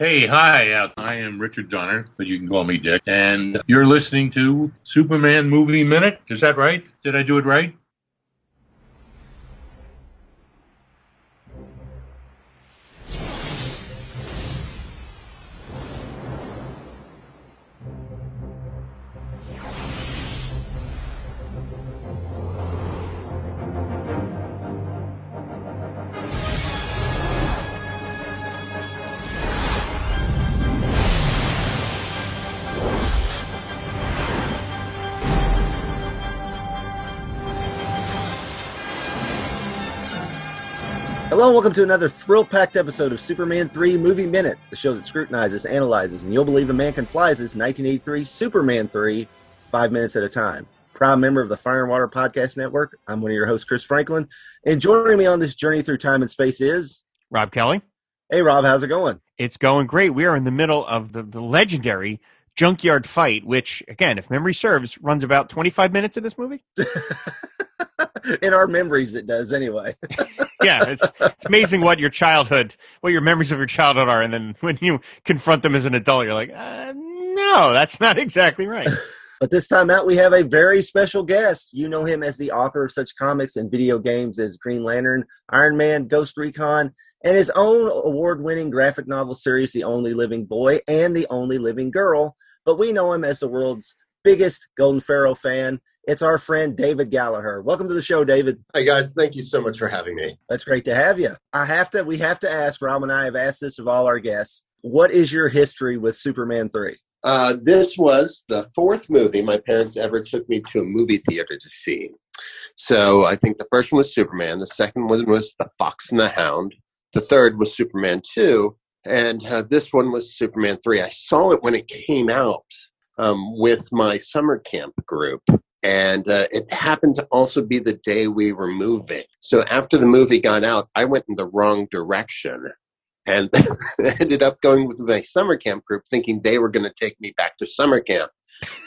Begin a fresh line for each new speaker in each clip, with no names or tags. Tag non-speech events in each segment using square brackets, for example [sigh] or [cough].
Hey, hi. Uh, I am Richard Donner, but you can call me Dick. And you're listening to Superman Movie Minute. Is that right? Did I do it right?
Hello and welcome to another thrill-packed episode of Superman 3 Movie Minute, the show that scrutinizes, analyzes, and you'll believe a man can fly as 1983 Superman 3, five minutes at a time. Proud member of the Fire and Water Podcast Network, I'm one of your hosts, Chris Franklin, and joining me on this journey through time and space is
Rob Kelly.
Hey Rob, how's it going?
It's going great. We are in the middle of the, the legendary junkyard fight, which, again, if memory serves, runs about 25 minutes in this movie. [laughs] [laughs]
in our memories, it does anyway. [laughs]
yeah, it's, it's amazing what your childhood, what your memories of your childhood are. And then when you confront them as an adult, you're like, uh, no, that's not exactly right. [laughs]
But this time out, we have a very special guest. You know him as the author of such comics and video games as Green Lantern, Iron Man, Ghost Recon, and his own award winning graphic novel series, The Only Living Boy and The Only Living Girl. But we know him as the world's biggest Golden Pharaoh fan. It's our friend David Gallaher. Welcome to the show, David.
Hi guys, thank you so much for having me.
That's great to have you. I have to we have to ask, Rob and I have asked this of all our guests. What is your history with Superman 3?
Uh, this was the fourth movie my parents ever took me to a movie theater to see. So I think the first one was Superman, the second one was The Fox and the Hound, the third was Superman 2, and uh, this one was Superman 3. I saw it when it came out um, with my summer camp group. And uh, it happened to also be the day we were moving. So after the movie got out, I went in the wrong direction and [laughs] ended up going with my summer camp group thinking they were going to take me back to summer camp.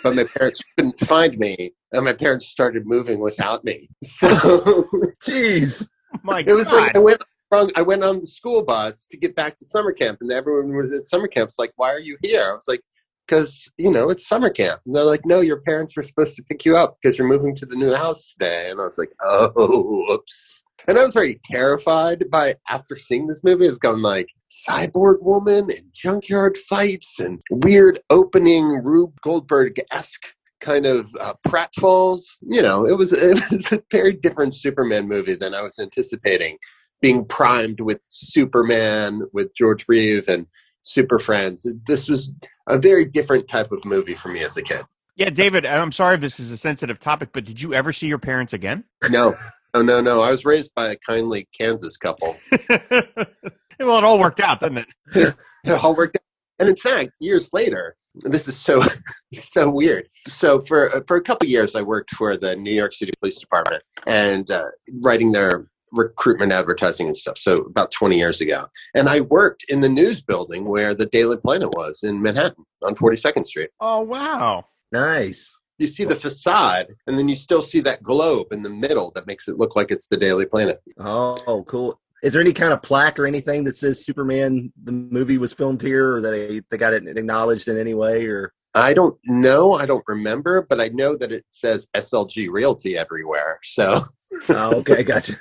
But my parents couldn't find me, and my parents started moving without me. [laughs] So, [laughs]
jeez,
my
it was like I went wrong. I went on the school bus to get back to summer camp, and everyone was at summer camp. It's like, why are you here? I was like, because you know it's summer camp. And they're like, no, your parents were supposed to pick you up because you're moving to the new house today. And I was like, oh, oops. And I was very terrified by after seeing this movie. It was going like cyborg woman and junkyard fights and weird opening Rube Goldberg esque kind of uh, pratfalls. You know, it was [laughs] it was a very different Superman movie than I was anticipating. Being primed with Superman with George Reeve and Super Friends. This was a very different type of movie for me as a kid.
Yeah, David, I'm sorry if this is a sensitive topic, but did you ever see your parents again?
No, no, no, no. I was raised by a kindly Kansas couple. [laughs]
well, it all worked out, didn't it? [laughs]
it all worked out. And in fact, years later, this is so [laughs] so weird. So for for a couple years, I worked for the New York City Police Department and uh, writing their recruitment advertising and stuff. So about 20 years ago. And I worked in the news building where the Daily Planet was in Manhattan on 42nd Street.
Oh, wow. Oh.
Nice.
You see the facade, and then you still see that globe in the middle that makes it look like it's the Daily Planet.
Oh, cool. Is there any kind of plaque or anything that says Superman the movie was filmed here or that they, they got it acknowledged in any way or
I don't know. I don't remember, but I know that it says SLG Realty everywhere. So,
oh, okay, gotcha.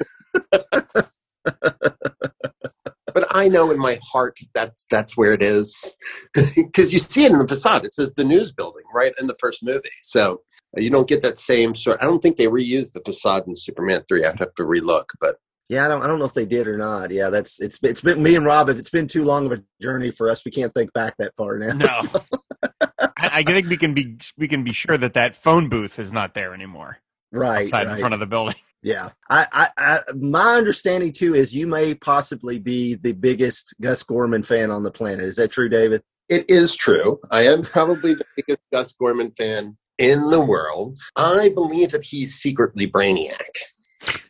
But I know in my heart that's that's where it is because you see it in the facade. It says the news building right in the first movie, so uh, you don't get that same sort. I don't think they reused the facade in Superman three. I'd have to relook, but
yeah, I don't I don't know if they did or not. Yeah, that's it's it's been me and Rob. If it's been too long of a journey for us, we can't think back that far now.
No. So. I, I think we can be we can be sure that that phone booth is not there anymore.
Right,
outside
right.
in front of the building. [laughs]
Yeah, I, I, I, my understanding too is you may possibly be the biggest Gus Gorman fan on the planet. Is that true, David?
It is true. I am probably the biggest Gus Gorman fan in the world. I believe that he's secretly Brainiac.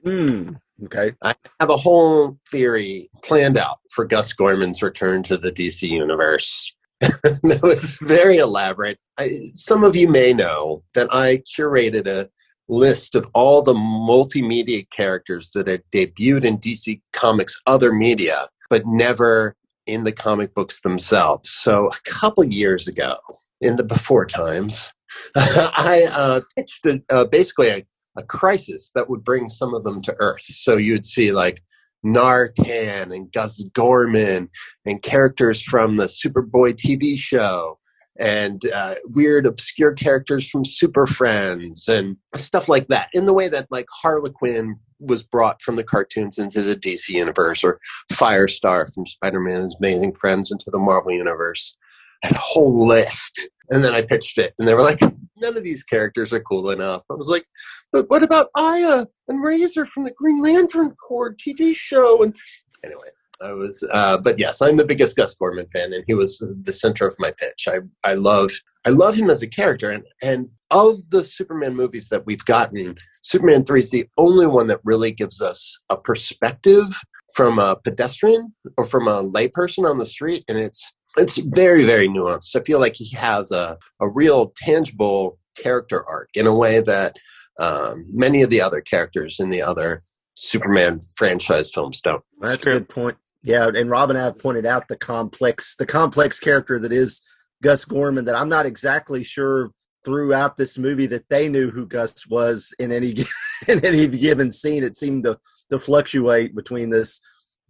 Hmm. Okay.
I have a whole theory planned out for Gus Gorman's return to the DC universe. [laughs] that was very elaborate. I, some of you may know that I curated a list of all the multimedia characters that had debuted in DC Comics other media, but never in the comic books themselves. So a couple years ago, in the before times, [laughs] I uh, pitched a, uh, basically a, a crisis that would bring some of them to Earth. So you'd see like Nartan and Gus Gorman and characters from the Superboy TV show and uh, weird obscure characters from Super Friends and stuff like that. In the way that like Harley Quinn was brought from the cartoons into the DC universe, or Firestar from Spider-Man's Amazing Friends into the Marvel universe. A whole list, and then I pitched it, and they were like, "None of these characters are cool enough." I was like, "But what about Aya and Razor from the Green Lantern Corps TV show?" And anyway, I was, uh, but yes, I'm the biggest Gus Gorman fan, and he was the center of my pitch. I, I love, I love him as a character, and and of the Superman movies that we've gotten, Superman three is the only one that really gives us a perspective from a pedestrian or from a layperson on the street, and it's it's very very nuanced. I feel like he has a a real tangible character arc in a way that um, many of the other characters in the other Superman franchise films don't.
That's a good point. Yeah, and Rob and I have pointed out the complex the complex character that is Gus Gorman that I'm not exactly sure throughout this movie that they knew who Gus was in any [laughs] in any given scene. It seemed to to fluctuate between this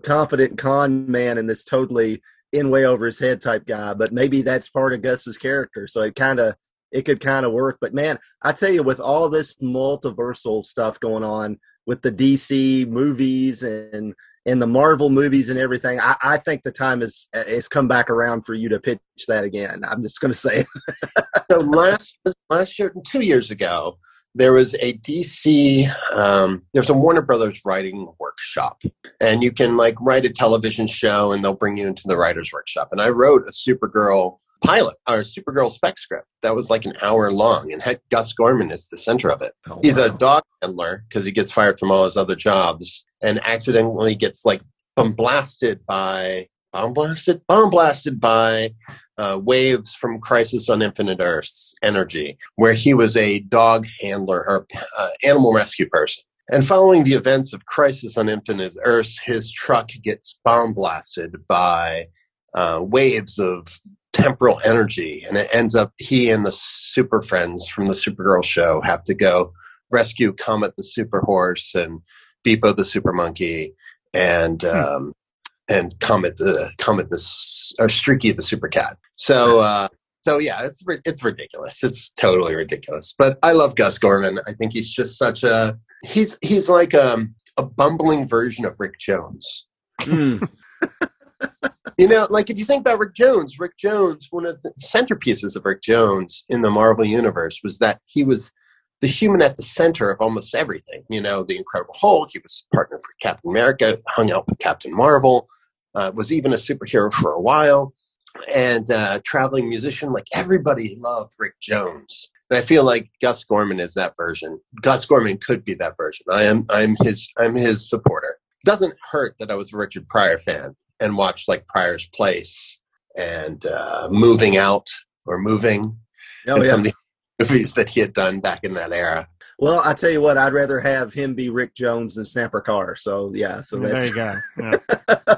confident con man and this totally in way over his head type guy. But maybe that's part of Gus's character, so it kind of it could kind of work. But man, I tell you, with all this multiversal stuff going on with the DC movies and in the Marvel movies and everything, I, I think the time is is come back around for you to pitch that again. I'm just going to say. [laughs]
so last last year, two years ago, there was a DC. Um, there's a Warner Brothers writing workshop, and you can like write a television show, and they'll bring you into the writers workshop. And I wrote a Supergirl pilot or Supergirl spec script that was like an hour long, and had Gus Gorman is the center of it. Oh, He's wow. a dog handler because he gets fired from all his other jobs, and accidentally gets like bomb blasted by bomb blasted bomb blasted by uh, waves from crisis on infinite earths energy where he was a dog handler or uh, animal rescue person and following the events of crisis on infinite earths his truck gets bomb blasted by uh, waves of temporal energy and it ends up he and the super friends from the supergirl show have to go rescue comet the super horse and Beppo the super monkey, and hmm. um, and Comet the Comet the or Streaky the super cat. So uh, so yeah, it's it's ridiculous. It's totally ridiculous. But I love Gus Gorman. I think he's just such a he's he's like um, a bumbling version of Rick Jones. Mm. [laughs] you know, like if you think about Rick Jones, Rick Jones, one of the centerpieces of Rick Jones in the Marvel universe was that he was the human at the center of almost everything. You know, the Incredible Hulk, he was a partner for Captain America, hung out with Captain Marvel, uh, was even a superhero for a while, and uh, traveling musician. Like everybody loved Rick Jones. And I feel like Gus Gorman is that version. Gus Gorman could be that version. I am. I'm his. I'm his supporter. Doesn't hurt that I was a Richard Pryor fan and watched like Pryor's Place and uh, Moving Out or Moving.
Oh, and yeah. some of the [laughs]
movies that he had done back in that era.
Well, I tell you what, I'd rather have him be Rick Jones than Snapper Carr. So yeah, so
well,
that's
there you go. [laughs] Yeah.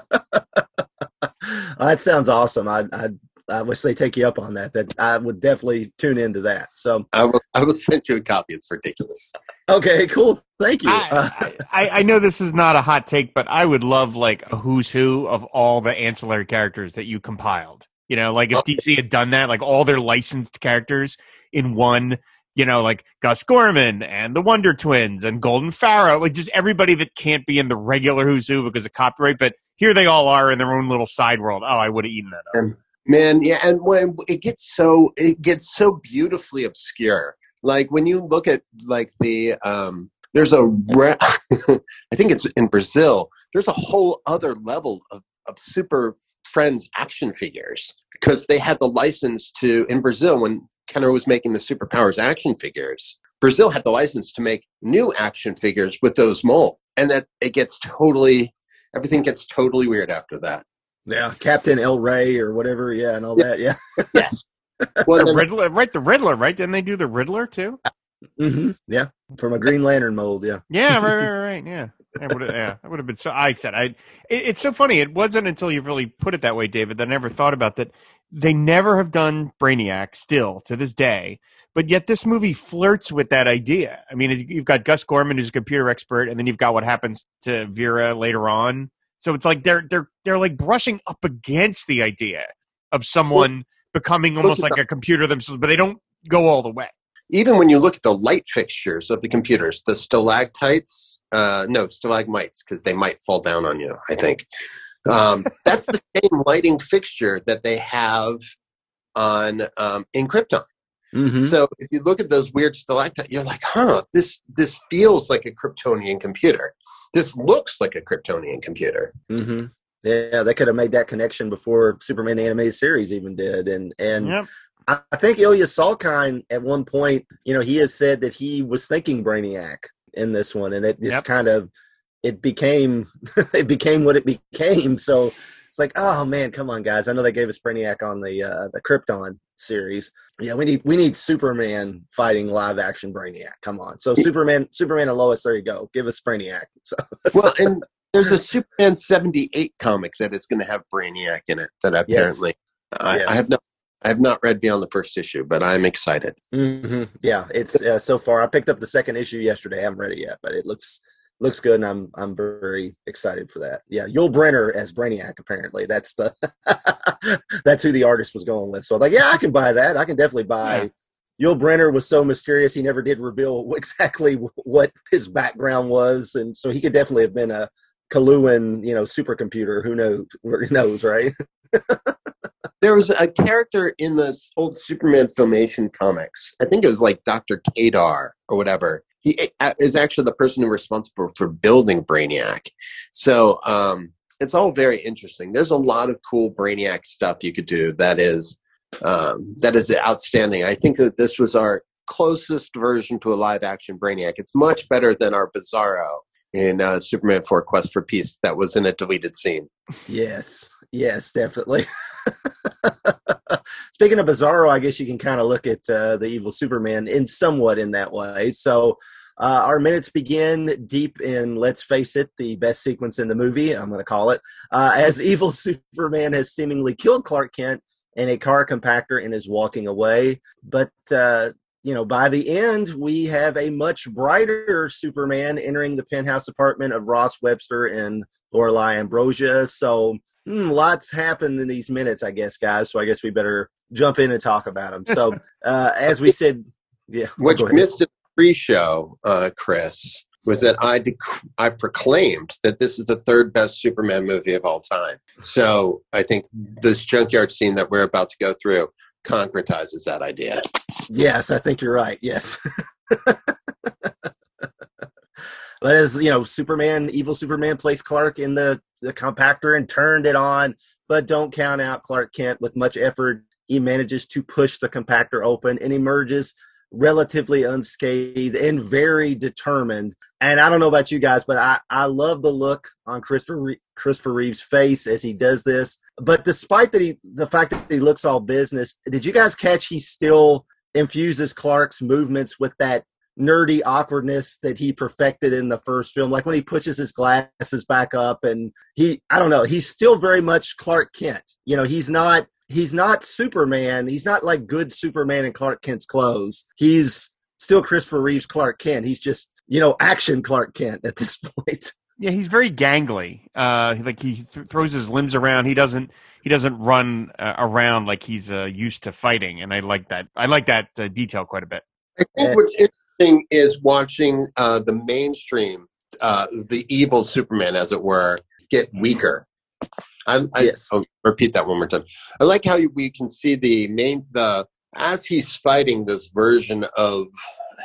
that sounds awesome. I I I wish they take you up on that. That I would definitely tune into that. So
I will I will send you a copy. It's ridiculous.
Okay, cool. Thank you.
I, I, I know this is not a hot take, but I would love like a who's who of all the ancillary characters that you compiled. You know, like if oh. DC had done that, like all their licensed characters, in one you know, like Gus Gorman and the Wonder Twins and Golden Pharaoh, like just everybody that can't be in the regular Who's Who because of copyright, but here they all are in their own little side world. Oh, I would have eaten that up.
And, man, yeah, and when it gets so it gets so beautifully obscure. Like when you look at like the um there's a re- [laughs] I think it's in Brazil. There's a whole other level of of super friends action figures because they had the license to in Brazil when Kenner was making the superpowers action figures. Brazil had the license to make new action figures with those molds, and that it gets totally everything gets totally weird after that.
Yeah, Captain El Rey or whatever, yeah, and all yeah. that, yeah.
yes. [laughs]
Well, the Riddler, right? The Riddler, right? Didn't they do the Riddler too?
Mm-hmm. Yeah, from a Green Lantern mold. Yeah.
Yeah. Right. Right. [laughs] Right. Yeah. That would yeah, that would have been so. I said I. It, it's so funny. It wasn't until you really put it that way, David, that I never thought about that. They never have done Brainiac still to this day, but yet this movie flirts with that idea. I mean, you've got Gus Gorman, who's a computer expert, and then you've got what happens to Vera later on. So it's like they're they're they're like brushing up against the idea of someone well, becoming almost like the- a computer themselves, but they don't go all the way
even when you look at the light fixtures of the computers, the stalactites, uh, no, stalagmites, because they might fall down on you, I think. Um, that's the [laughs] same lighting fixture that they have on um, in Krypton. Mm-hmm. So if you look at those weird stalactites, you're like, huh, this this feels like a Kryptonian computer. This looks like a Kryptonian computer.
Mm-hmm. Yeah, they could have made that connection before Superman the animated series even did, and and yep. I think Ilya Salkind at one point, you know, he has said that he was thinking Brainiac in this one, and it just yep. kind of it became [laughs] it became what it became. So it's like, oh man, come on, guys! I know they gave us Brainiac on the uh, the Krypton series. Yeah, we need we need Superman fighting live action Brainiac. Come on, so Superman, Superman and Lois. There you go. Give us Brainiac. [laughs] So
well, and there's a Superman seventy eight comic that is going to have Brainiac in it. That apparently. Yes. I, yes. I, have not I have not read beyond the first issue, but I'm excited.
Mm-hmm. Yeah, it's uh, so far. I picked up the second issue yesterday. I haven't read it yet, but it looks looks good, and I'm I'm very excited for that. Yeah, Yul Brynner as Brainiac. Apparently, that's the [laughs] that's who the artist was going with. So like, yeah, I can buy that. I can definitely buy. Yeah. Yul Brynner was so mysterious; he never did reveal [laughs] exactly what his background was, and so he could definitely have been a Coluan, you know, supercomputer. Who knows? Who knows, right? [laughs]
there was a character in the old Superman filmation comics. I think it was like Dr. Kadar or whatever. He uh, is actually the person who responsible for building Brainiac. So um, it's all very interesting. There's a lot of cool Brainiac stuff you could do that is um, that is outstanding. I think that this was our closest version to a live action Brainiac. It's much better than our Bizarro in uh, Superman 4 Quest for Peace that was in a deleted scene.
Yes, yes, definitely. [laughs] [laughs] Speaking of Bizarro, I guess you can kind of look at uh, the evil Superman in somewhat in that way. So uh, our minutes begin deep in, let's face it, the best sequence in the movie, I'm going to call it, uh, as [laughs] evil Superman has seemingly killed Clark Kent in a car compactor and is walking away. But, uh, you know, by the end, we have a much brighter Superman entering the penthouse apartment of Ross Webster and Lorelei Ambrosia. So, hmm, lots happened in these minutes, I guess, guys. So I guess we better jump in and talk about them. So [laughs] uh, as we said, yeah.
What you missed in the pre-show, uh, Chris, was that I dec- I proclaimed that this is the third best Superman movie of all time. So I think this junkyard scene that we're about to go through concretizes that idea.
Yes, I think you're right. Yes. [laughs] as you know, Superman, evil Superman placed Clark in the, the compactor and turned it on, but don't count out Clark Kent with much effort. He manages to push the compactor open and emerges relatively unscathed and very determined. And I don't know about you guys, but I, I love the look on Christopher Christopher Reeve's face as he does this. But despite that he the fact that he looks all business, did you guys catch he still infuses Clark's movements with that nerdy awkwardness that he perfected in the first film. Like when he pushes his glasses back up and he i don't know he's still very much clark kent. You know he's not he's not superman. He's not like good superman in clark kent's clothes. He's still christopher reeves clark kent. He's just you know action clark kent at this [laughs] point.
Yeah he's very gangly. Uh like he th- throws his limbs around. He doesn't he doesn't run uh, around like he's uh, used to fighting. And i like that i like that uh, detail quite a bit.
I think what's thing is watching uh, the mainstream, uh, the evil Superman, as it were, get weaker. I, I, yes. I'll repeat that one more time. I like how we can see the main the as he's fighting this version of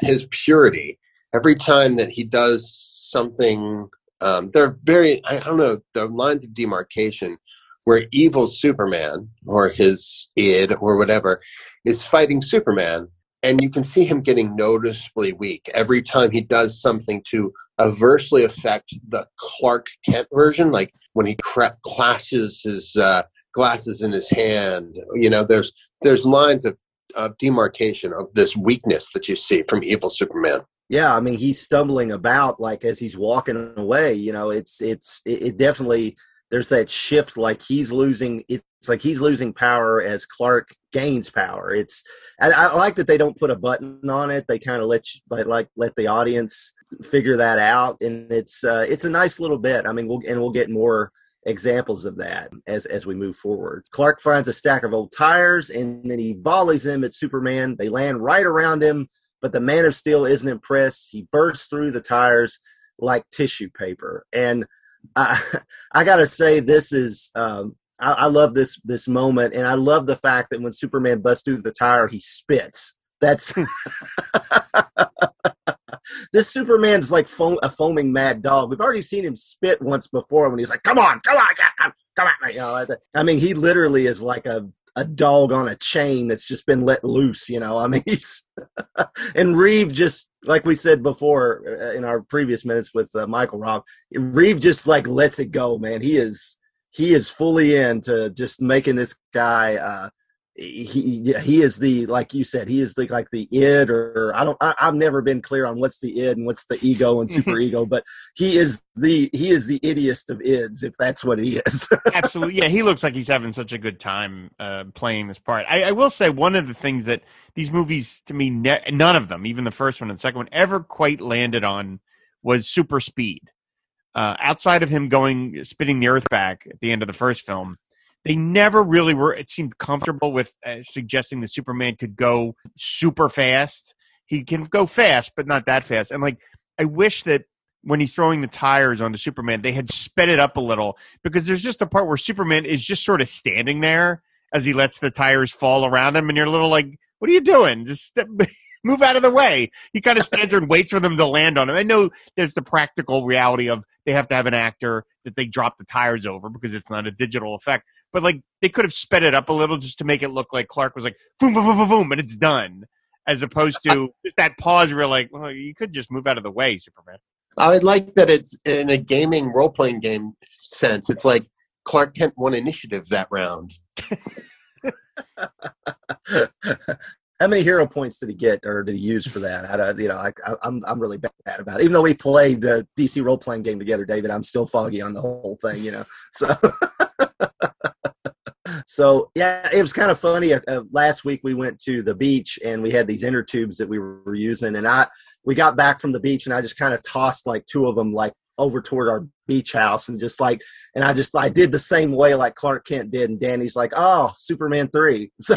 his purity. Every time that he does something, um, they're very I don't know the lines of demarcation where evil Superman or his id or whatever is fighting Superman and you can see him getting noticeably weak every time he does something to adversely affect the Clark Kent version, like when he cra- clashes his uh, glasses in his hand. You know, there's there's lines of, of demarcation of this weakness that you see from evil Superman.
Yeah, I mean he's stumbling about like as he's walking away. You know, it's it's it, it definitely there's that shift like he's losing it's like he's losing power as Clark gains power. It's I, I like that they don't put a button on it. They kind of let you like, like let the audience figure that out, and it's uh, it's a nice little bit. I mean, we'll and we'll get more examples of that as as we move forward. Clark finds a stack of old tires and then he volleys them at Superman. They land right around him, but the Man of Steel isn't impressed. He bursts through the tires like tissue paper. And I [laughs] I gotta say this is um, I, I love this this moment, and I love the fact that when Superman busts through the tire, he spits. That's [laughs] this Superman's like foam, a foaming mad dog. We've already seen him spit once before when he's like, "Come on, come on, come, come at me!" You know, I mean, he literally is like a a dog on a chain that's just been let loose. You know, I mean, he's [laughs] and Reeve just like we said before uh, in our previous minutes with uh, Michael Rob, Reeve just like lets it go, man. He is he is fully into just making this guy uh, he he is the like you said he is the like the id or I don't I, have never been clear on what's the id and what's the ego and super ego but he is the he is the idiest of ids if that's what he is. [laughs]
Absolutely. Yeah he looks like he's having such a good time uh, playing this part. I, I, will say one of the things that these movies to me ne- none of them even the first one and the second one ever quite landed on was super speed. Uh, outside of him going spinning the earth back at the end of the first film they never really were it seemed comfortable with uh, suggesting that superman could go super fast. He can go fast but not that fast. And like i wish that when he's throwing the tires onto superman they had sped it up a little because there's just a part where superman is just sort of standing there as he lets the tires fall around him and you're a little like what are you doing? Just step, [laughs] move out of the way. He kind of stands there and waits for them to land on him. I know there's the practical reality of they have to have an actor that they drop the tires over because it's not a digital effect but like they could have sped it up a little just to make it look like Clark was like boom, boom, boom, boom, boom, and it's done, as opposed to [laughs] just that pause where like, well, you could just move out of the way, Superman.
I like that it's in a gaming role playing game sense. It's like Clark Kent won initiative that round. [laughs]
How many hero points did he get or did he use for that? I, you know, I, am I'm, I'm really bad about it. Even though we played the DC role playing game together, David, I'm still foggy on the whole thing. You know, so [laughs] so yeah, it was kind of funny. Uh, uh, last week we went to the beach and we had these inner tubes that we were using, and I we got back from the beach and I just kind of tossed like two of them like over toward our beach house and just like and I just I did the same way like Clark Kent did, and Danny's like, oh, Superman three. [laughs] So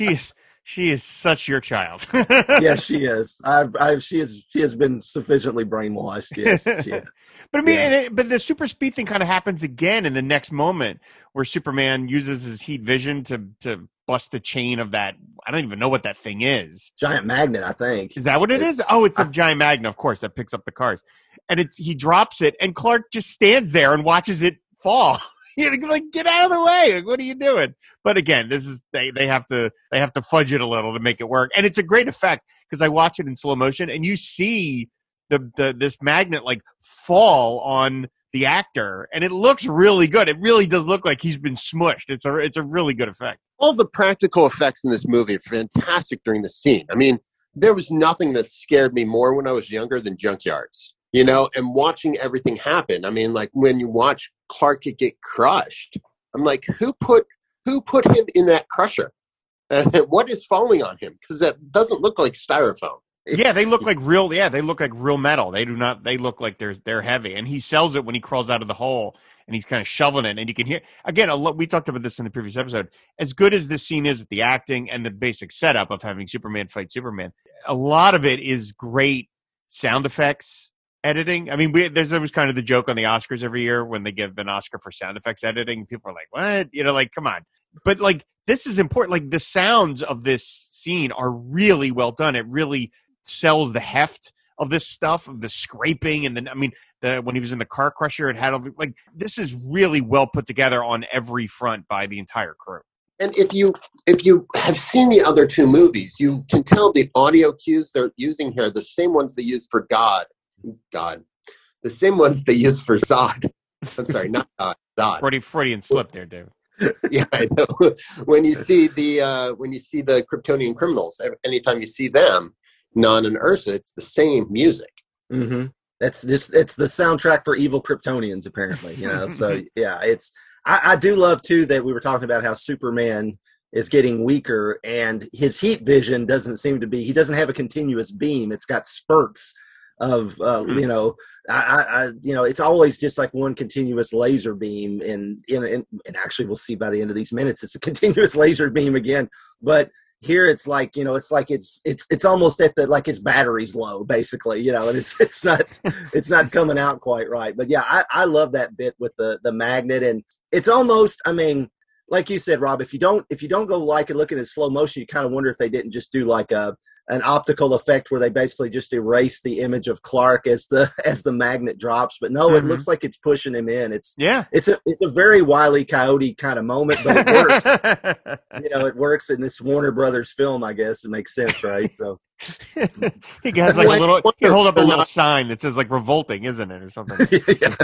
is she is such your child. [laughs]
yes, she is. I, I, she is. She has been sufficiently brainwashed. Yes, [laughs]
but I mean, yeah. it, but the super speed thing kind of happens again in the next moment where Superman uses his heat vision to to bust the chain of that. I don't even know what that thing is.
Giant magnet, I think.
Is that what it, it is? Oh, it's a giant magnet, of course, that picks up the cars. And it's he drops it, and Clark just stands there and watches it fall. [laughs] [laughs] you know, like get out of the way. Like, what are you doing? But again, this is they they have to they have to fudge it a little to make it work, and it's a great effect because I watch it in slow motion, and you see the, the this magnet like fall on the actor and it looks really good. It really does look like he's been smushed. It's a it's a really good effect.
All the practical effects in this movie are fantastic during the scene. I mean there was nothing that scared me more when i was younger than junkyards you know and watching everything happen. I mean like when you watch clark could get crushed i'm like who put who put him in that crusher [laughs] what is falling on him because that doesn't look like styrofoam
yeah, they look like real. Yeah, they look like real metal. They do not. They look like they're they're heavy. And he sells it when he crawls out of the hole and he's kind of shoveling it. And you can hear again. A lot, we talked about this in the previous episode. As good as this scene is with the acting and the basic setup of having Superman fight Superman, a lot of it is great sound effects editing. I mean, we, there's always kind of the joke on the Oscars every year when they give an Oscar for sound effects editing. People are like, "What?" You know, like, come on. But like, this is important. Like, the sounds of this scene are really well done. It really sells the heft of this stuff of the scraping and then I mean the when he was in the car crusher it had like this is really well put together on every front by the entire crew.
And if you if you have seen the other two movies, you can tell the audio cues they're using here the same ones they use for God, God, the same ones they use for Zod. I'm [laughs] sorry, not God, Zod.
Freudian, Freudian slip there, David. [laughs]
yeah, I know. [laughs] when you see the uh, when you see the Kryptonian criminals, anytime you see them, Non and Ursa, it's the same music.
Mm-hmm. That's this. It's the soundtrack for evil Kryptonians, apparently. You know, so yeah, it's. I, I do love too that we were talking about how Superman is getting weaker and his heat vision doesn't seem to be. He doesn't have a continuous beam. It's got spurts of uh, mm-hmm. you know I, I, you know it's always just like one continuous laser beam and, and and actually we'll see by the end of these minutes it's a [laughs] continuous laser beam again. But here it's like you know it's like it's it's it's almost at the like his battery's low basically you know and it's [laughs] it's not it's not coming out quite right. But yeah i i love that bit with the the magnet. And it's almost i mean like you said rob if you don't if you don't go like and look at it slow motion you kind of wonder if they didn't just do like a an optical effect where they basically just erase the image of Clark as the [laughs] as the magnet drops. But no, mm-hmm. it looks like it's pushing him in. It's
yeah,
it's a it's a very wily coyote kind of moment, but it works. [laughs] you know, it works in this Warner Brothers film. I guess it makes sense, right? So. [laughs]
he has like a little. He hold up a little sign that says like "revolting," isn't it, or something? yeah.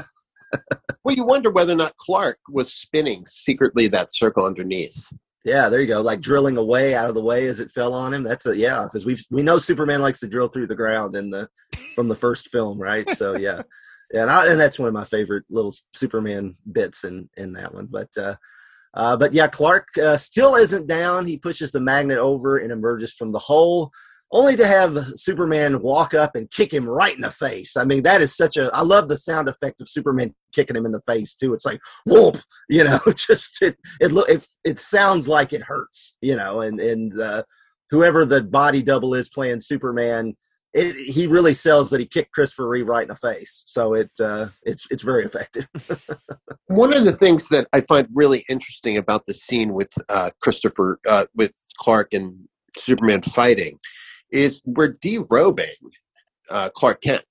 well, you wonder whether or not Clark was spinning secretly that circle underneath.
Yeah, there you go. Like drilling away out of the way as it fell on him. That's a yeah, because we we know Superman likes to drill through the ground in the from the first film, right? So [laughs] yeah, yeah, and, I, and that's one of my favorite little Superman bits in in that one. But uh, uh, but yeah, Clark uh, still isn't down. He pushes the magnet over and emerges from the hole only to have Superman walk up and kick him right in the face. I mean, that is such a. I love the sound effect of Superman kicking him in the face too. It's like whoop, [laughs] you know. [laughs] Just it it look it, it sounds like it hurts, you know. And and uh, whoever the body double is playing Superman, it, he really sells that he kicked Christopher Reeve right in the face. So it uh, it's it's very effective. [laughs]
One of the things that I find really interesting about the scene with uh, Christopher uh, with Clark and Superman fighting is we're derobing uh, Clark Kent.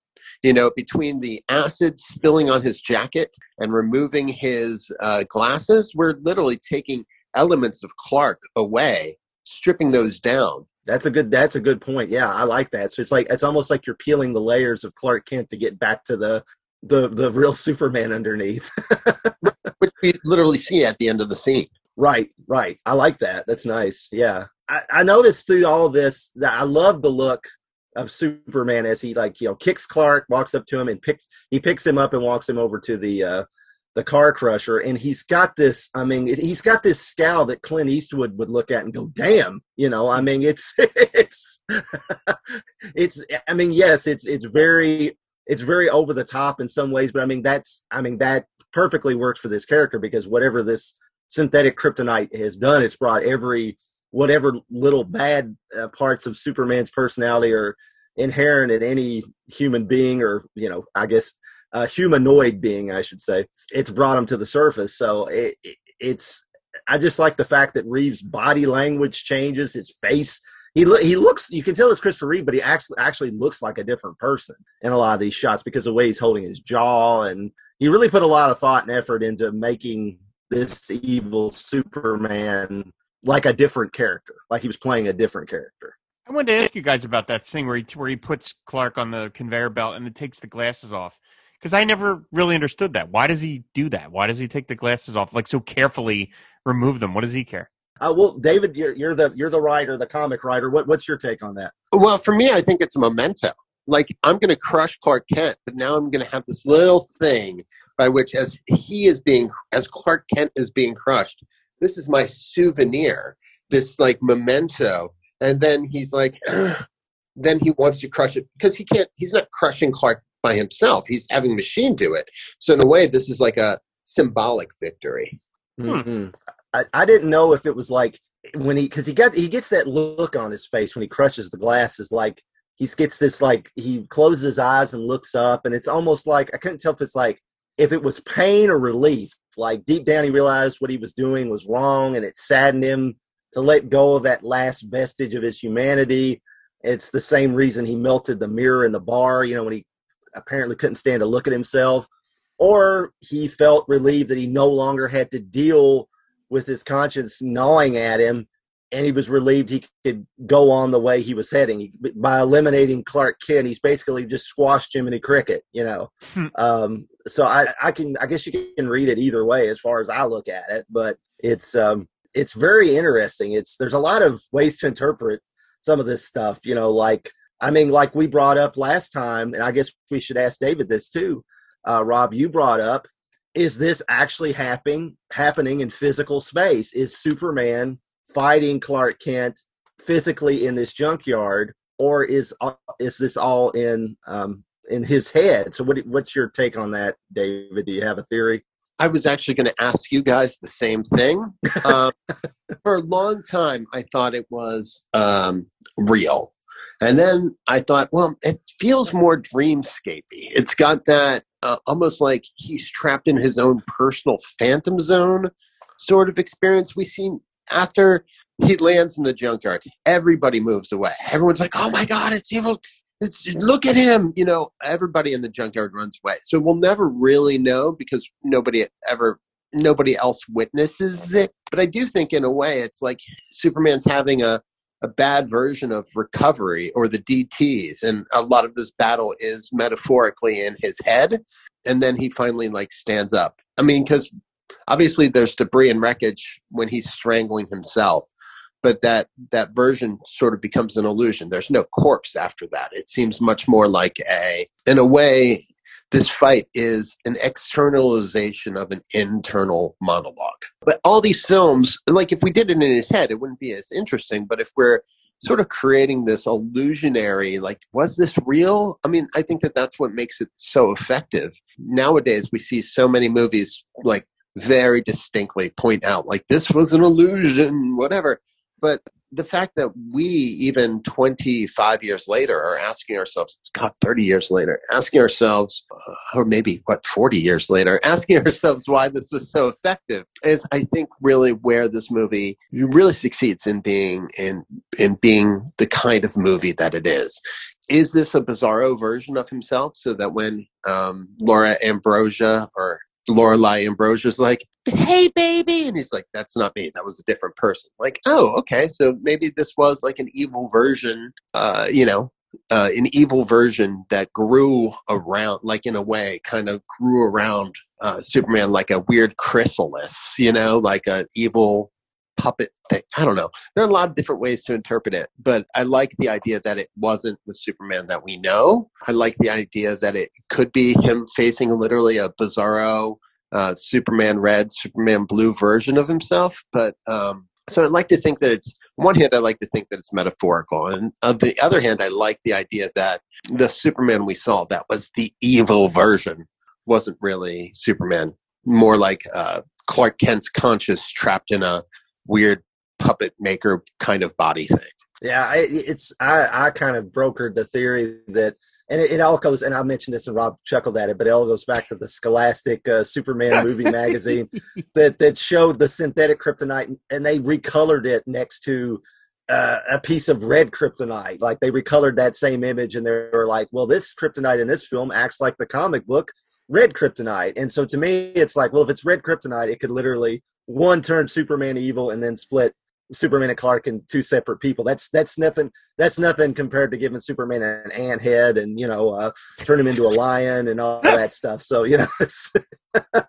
You know, between the acid spilling on his jacket and removing his uh, glasses, we're literally taking elements of Clark away, stripping those down.
That's a good. That's a good point. Yeah, I like that. So it's like it's almost like you're peeling the layers of Clark Kent to get back to the the the real Superman underneath, [laughs]
which we literally see at the end of the scene.
Right, right. I like that. That's nice. Yeah. I, I noticed through all this that I love the look of Superman as he like, you know, kicks Clark, walks up to him and picks he picks him up and walks him over to the uh the car crusher and he's got this i mean he's got this scowl that clint eastwood would look at and go damn you know i mean it's [laughs] it's it's i mean yes it's it's very it's very over the top in some ways but i mean that's i mean that perfectly works for this character because whatever this synthetic kryptonite has done. It's brought every whatever little bad uh, parts of Superman's personality are inherent in any human being, or you know, I guess a humanoid being, I should say. It's brought him to the surface. So it, it, it's. I just like the fact that Reeves' body language changes, his face. He lo- he looks. You can tell it's Christopher Reeve, but he actually actually looks like a different person in a lot of these shots because of the way he's holding his jaw, and he really put a lot of thought and effort into making this evil Superman like a different character, like he was playing a different character.
I wanted to ask you guys about that thing where he where he puts Clark on the conveyor belt and then takes the glasses off because I never really understood that. Why does he do that? Why does he take the glasses off like so carefully remove them? What does he care?
Uh, well, David, you're, you're, the you're the writer, the comic writer. What, what's your take on that?
Well, for me, I think it's a memento. Like I'm going to crush Clark Kent, but now I'm going to have this little thing by which, as he is being, as Clark Kent is being crushed, this is my souvenir, this like memento. And then he's like, [clears throat] then he wants to crush it because he can't, he's not crushing Clark by himself. He's having machine do it. So in a way, this is like a symbolic victory.
Mm-hmm. I, I didn't know if it was like when he because he got he gets that look on his face when he crushes the glasses like he gets this like he closes his eyes and looks up and it's almost like i couldn't tell if it's like if it was pain or relief, like deep down he realized what he was doing was wrong and it saddened him to let go of that last vestige of his humanity. It's the same reason he melted the mirror in the bar, you know, when he apparently couldn't stand to look at himself. Or he felt relieved that he no longer had to deal with his conscience gnawing at him and he was relieved he could go on the way he was heading he, by eliminating Clark Kent. He's basically just squashed Jiminy Cricket, you know.
Hmm.
um, so I, I can, I guess you can read it either way as far as I look at it, but it's, um, it's very interesting. It's there's a lot of ways to interpret some of this stuff, you know, like I mean, like we brought up last time, and I guess we should ask David this too. Uh, Rob, you brought up is this actually happening happening in physical space? Is Superman fighting Clark Kent physically in this junkyard, or is is this all in um, in his head? So, what what's your take on that, David? Do you have a theory?
I was actually going to ask you guys the same thing. [laughs] Um, for a long time, I thought it was um, real. And then I thought, well, it feels more dreamscapey. It's got that uh, almost like he's trapped in his own personal phantom zone sort of experience. We see after he lands in the junkyard, everybody moves away. Everyone's like, oh my God, it's evil. It's, look at him. You know, everybody in the junkyard runs away. So we'll never really know because nobody ever nobody else witnesses it. But I do think in a way it's like Superman's having a a bad version of recovery or the DTs. And a lot of this battle is metaphorically in his head. And then he finally like stands up. I mean, because obviously there's debris and wreckage when he's strangling himself. But that that version sort of becomes an illusion. There's no corpse after that. It seems much more like a, in a way, this fight is an externalization of an internal monologue. But all these films, like if we did it in his head, it wouldn't be as interesting. But if we're sort of creating this illusionary, like, was this real? I mean, I think that that's what makes it so effective. Nowadays, we see so many movies like very distinctly point out, like, this was an illusion, whatever. But the fact that we even 25 years later are asking ourselves god 30 years later asking ourselves uh, or maybe what 40 years later [laughs] asking ourselves why this was so effective is i think really where this movie really succeeds in being in in being the kind of movie that it is is this a bizarro version of himself so that when um, laura ambrosia or Lorelei Ambrosia's like, "Hey, baby," and he's like, "That's not me. That was a different person." Like, oh, okay, so maybe this was like an evil version, uh, you know, uh, an evil version that grew around, like in a way, kind of grew around uh, Superman, like a weird chrysalis, you know, like an evil puppet thing. I don't know. There are a lot of different ways to interpret it, but I like the idea that it wasn't the Superman that we know. I like the idea that it could be him facing literally a bizarro uh, Superman red, Superman blue version of himself. But um, so I'd like to think that it's on one hand, I like to think that it's metaphorical, and on the other hand, I like the idea that the Superman we saw that was the evil version wasn't really Superman, more like uh, Clark Kent's conscious trapped in a weird puppet maker kind of body thing.
Yeah, I, it's I, I kind of brokered the theory that, and it, it, all goes, and I mentioned this, and Rob chuckled at it, but it all goes back to the Scholastic uh, Superman movie [laughs] magazine that that showed the synthetic kryptonite, and they recolored it next to uh, a piece of red kryptonite. Like they recolored that same image, and they were like, "Well, this kryptonite in this film acts like the comic book red kryptonite." And so to me, it's like, well, if it's red kryptonite, it could literally one turned Superman evil and then split Superman and Clark in two separate people. That's that's nothing. That's nothing compared to giving Superman an ant head and you know uh, turn him into a lion and all [laughs] that stuff. So you know, it's [laughs]
that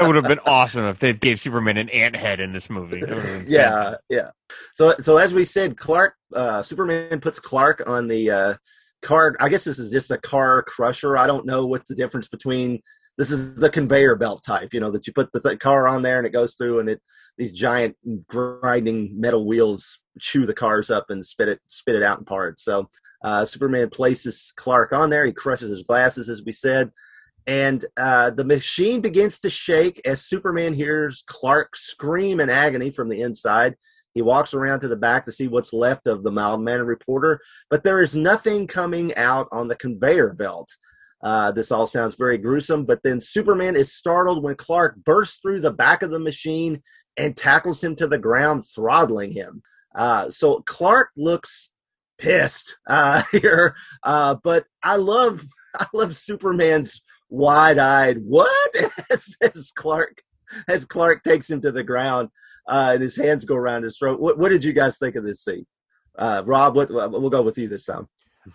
would have been awesome if they gave Superman an ant head in this movie.
Yeah, fantastic. yeah. So so as we said, Clark uh, Superman puts Clark on the uh, car. I guess this is just a car crusher. I don't know what the difference between this is the conveyor belt type, you know, that you put the th- car on there and it goes through and it these giant grinding metal wheels chew the cars up and spit it spit it out in parts. So uh, Superman places Clark on there. He crushes his glasses, as we said, and uh, the machine begins to shake as Superman hears Clark scream in agony from the inside. He walks around to the back to see what's left of the mild mannered reporter, but there is nothing coming out on the conveyor belt. Uh, this all sounds very gruesome, but then Superman is startled when Clark bursts through the back of the machine and tackles him to the ground, throttling him. Uh, so Clark looks pissed uh, [laughs] here, uh, but I love [laughs] I love Superman's wide-eyed "What?" [laughs] says Clark as Clark takes him to the ground uh, and his hands go around his throat. What, what did you guys think of this scene? Uh, Rob, what, we'll go with you this time.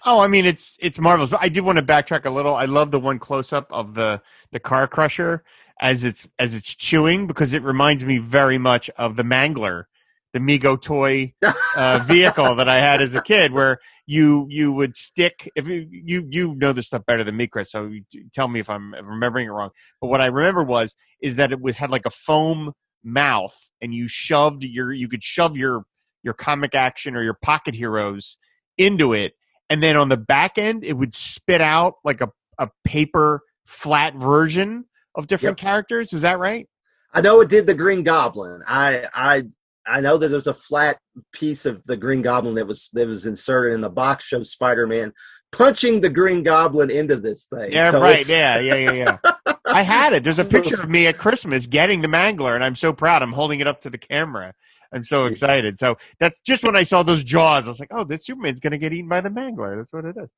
Oh, I mean it's it's marvelous. But I did want to backtrack a little. I love the one close up of the the car crusher as it's as it's chewing because it reminds me very much of the Mangler, the Mego toy uh, [laughs] vehicle that I had as a kid, where you you would stick if you you, you know this stuff better than me, Chris. So you, tell me if I'm remembering it wrong. But what I remember was is that it was had like a foam mouth, and you shoved your you could shove your your comic action or your pocket heroes into it and then on the back end it would spit out like a, a paper flat version of different yep. characters. Is that right?
I know it did the green goblin. I i i know that there's a flat piece of the green goblin that was that was inserted in the box shows spider-man punching the green goblin into this thing.
Yeah so right. yeah yeah yeah yeah. I had it. There's a [laughs] picture of me at christmas getting the mangler and i'm so proud. I'm holding it up to the camera I'm so excited. So that's just when I saw those jaws. I was like, "Oh, this Superman's going to get eaten by the Mangler." That's what it is.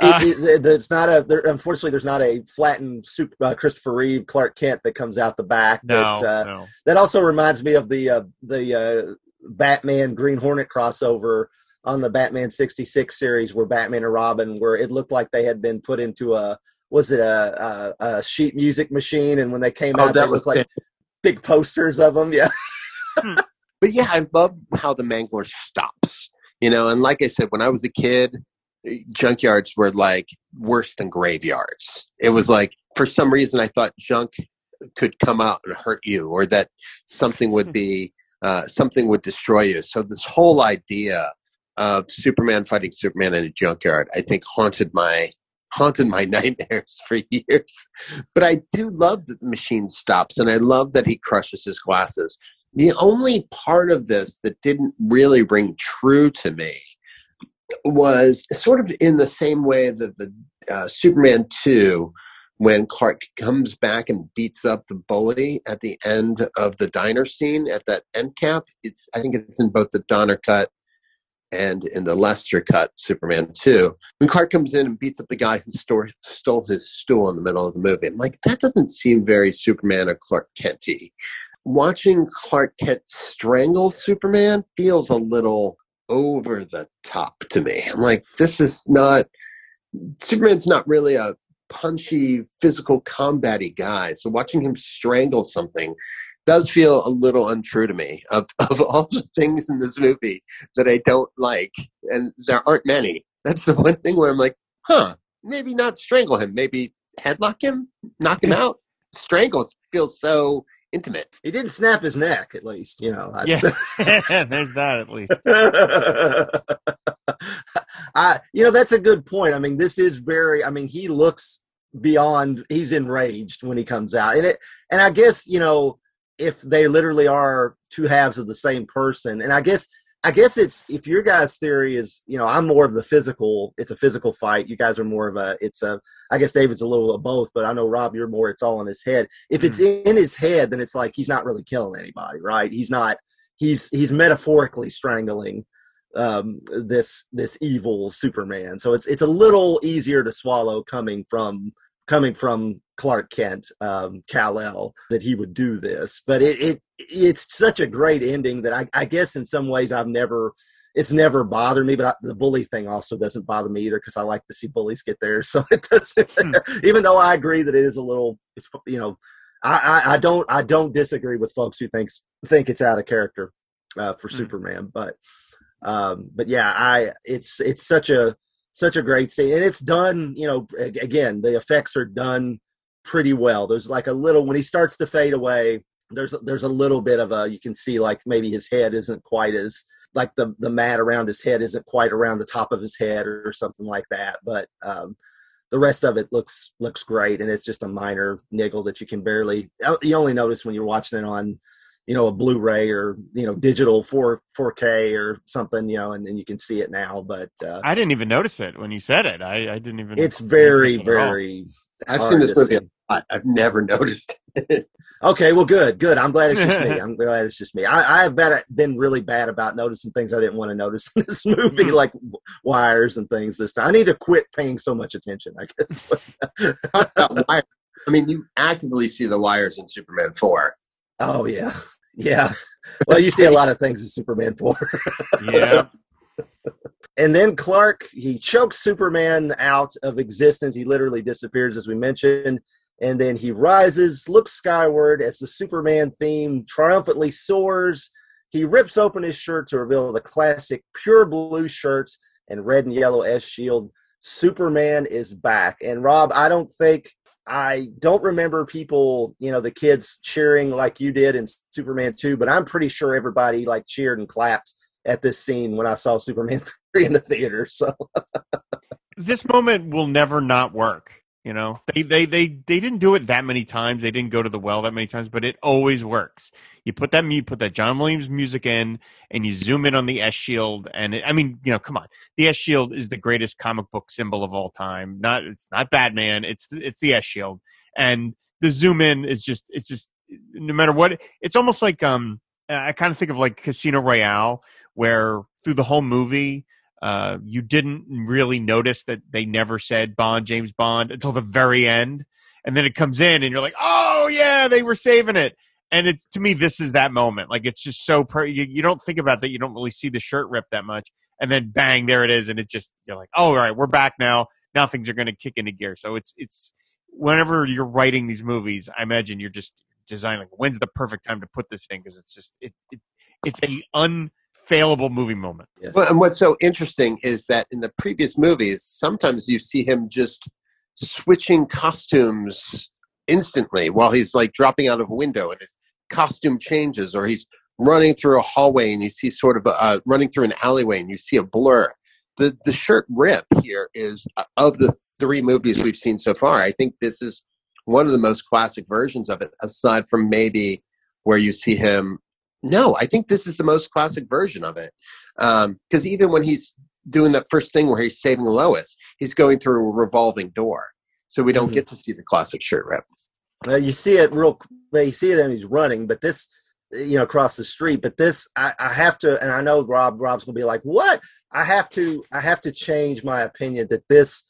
Uh, it, it, it's not a. There, unfortunately, there's not a flattened super, uh, Christopher Reeve Clark Kent that comes out the back.
No,
that, uh,
no.
That also reminds me of the uh, the uh, Batman Green Hornet crossover on the Batman '66 series, where Batman and Robin, where it looked like they had been put into a was it a, a, a sheet music machine, and when they came oh, out, that was like big posters of them. Yeah.
But yeah, I love how the Mangler stops. You know, and like I said, when I was a kid, junkyards were like worse than graveyards. It was like for some reason I thought junk could come out and hurt you, or that something would [laughs] be uh, something would destroy you. So this whole idea of Superman fighting Superman in a junkyard, I think haunted my haunted my [laughs] nightmares for years. But I do love that the machine stops, and I love that he crushes his glasses. The only part of this that didn't really ring true to me was sort of in the same way that the uh, Superman 2 when Clark comes back and beats up the bully at the end of the diner scene at that end cap. It's I think it's in both the Donner cut and in the Lester cut, Superman 2. When Clark comes in and beats up the guy who stole, stole his stool in the middle of the movie, I'm like, that doesn't seem very Superman or Clark Kenty watching Clark Kent strangle Superman feels a little over the top to me. I'm like, this is not Superman's not really a punchy physical combaty guy. So watching him strangle something does feel a little untrue to me. Of [laughs] of all the things in this movie that I don't like, and there aren't many. That's the one thing where I'm like, huh, maybe not strangle him, maybe headlock him, knock him [laughs] out. Strangles feels so intimate.
He didn't snap his neck, at least, you know.
Yeah, [laughs] [laughs] there's that at least. [laughs]
I, you know, that's a good point. I mean, this is very. I mean, he looks beyond. He's enraged when he comes out, and it. And I guess you know, if they literally are two halves of the same person, and I guess I guess it's if your guys' theory is, you know, I'm more of the physical. It's a physical fight. You guys are more of a. It's a. I guess David's a little of both, but I know Rob, you're more. It's all in his head. If it's mm. in his head, then it's like he's not really killing anybody, right? He's not. He's he's metaphorically strangling um, this this evil Superman. So it's it's a little easier to swallow coming from coming from Clark Kent, um, Kal El, that he would do this. But it, it it's such a great ending that I, I guess in some ways I've never it's never bothered me, but I, the bully thing also doesn't bother me either because I like to see bullies get there. [laughs] So it doesn't, hmm. even though I agree that it is a little, it's, you know, I, I, I, don't, I don't disagree with folks who thinks think it's out of character uh, for hmm. Superman, but, um, but yeah, I, it's, it's such a, such a great scene, and it's done. You know, again, the effects are done pretty well. There's like a little when he starts to fade away. There's there's a little bit of a you can see like maybe his head isn't quite as like the the mat around his head isn't quite around the top of his head or, or something like that. But um, the rest of it looks looks great, and it's just a minor niggle that you can barely you only notice when you're watching it on you know a blu-ray or you know digital 4 4k or something you know and then you can see it now but uh,
i didn't even notice it when you said it i, I didn't even
it's very very
i've seen this movie i've never [laughs] noticed it
okay well good good i'm glad it's just me [laughs] i'm glad it's just me i i've been, been really bad about noticing things i didn't want to notice in this movie hmm. like wires and things this time i need to quit paying so much attention i guess [laughs]
i mean you actively see the wires in superman 4
Oh yeah, yeah. Well, you see a lot of things in Superman four.
Yeah.
and then Clark he chokes Superman out of existence. He literally disappears, as we mentioned. And then he rises, looks skyward as the Superman theme triumphantly soars. He rips open his shirt to reveal the classic pure blue shirts and red and yellow S shield. Superman is back. And Rob, I don't think I don't remember people, you know, the kids cheering like you did in Superman 2, but I'm pretty sure everybody like cheered and clapped at this scene when I saw Superman [laughs] 3 in the theater. So [laughs]
this moment will never not work. You know, they, they they they didn't do it that many times. They didn't go to the well that many times, but it always works. You put that you put that John Williams music in, and you zoom in on the S Shield, and it, I mean, you know, come on, the S Shield is the greatest comic book symbol of all time. Not it's not Batman, it's it's the S Shield, and the zoom in is just it's just no matter what. It's almost like um I kind of think of like Casino Royale, where through the whole movie uh, you didn't really notice that they never said Bond, James Bond until the very end. And then it comes in and you're like, oh, yeah, they were saving it. And it's to me, this is that moment. Like it's just so, per- you, you don't think about that. You don't really see the shirt rip that much. And then bang, there it is. And it just, you're like, oh, all right, we're back now. Now things are going to kick into gear. So it's, it's, whenever you're writing these movies, I imagine you're just designing, when's the perfect time to put this in? Because it's just, it, it, it's a un, failable movie moment.
Yes. Well, and what's so interesting is that in the previous movies, sometimes you see him just switching costumes instantly while he's like dropping out of a window and his costume changes, or he's running through a hallway and you see sort of a, uh, running through an alleyway and you see a blur. The the shirt rip here is uh, of the three movies we've seen so far. I think this is one of the most classic versions of it, aside from maybe where you see him no, I think this is the most classic version of it. Because um, even when he's doing that first thing where he's saving Lois, he's going through a revolving door, so we don't mm-hmm. get to see the classic shirt rip.
Uh, you see it real. Well, you see it and he's running, but this, you know, across the street. But this, I, I have to, and I know Rob. Rob's gonna be like, "What?" I have to. I have to change my opinion that this,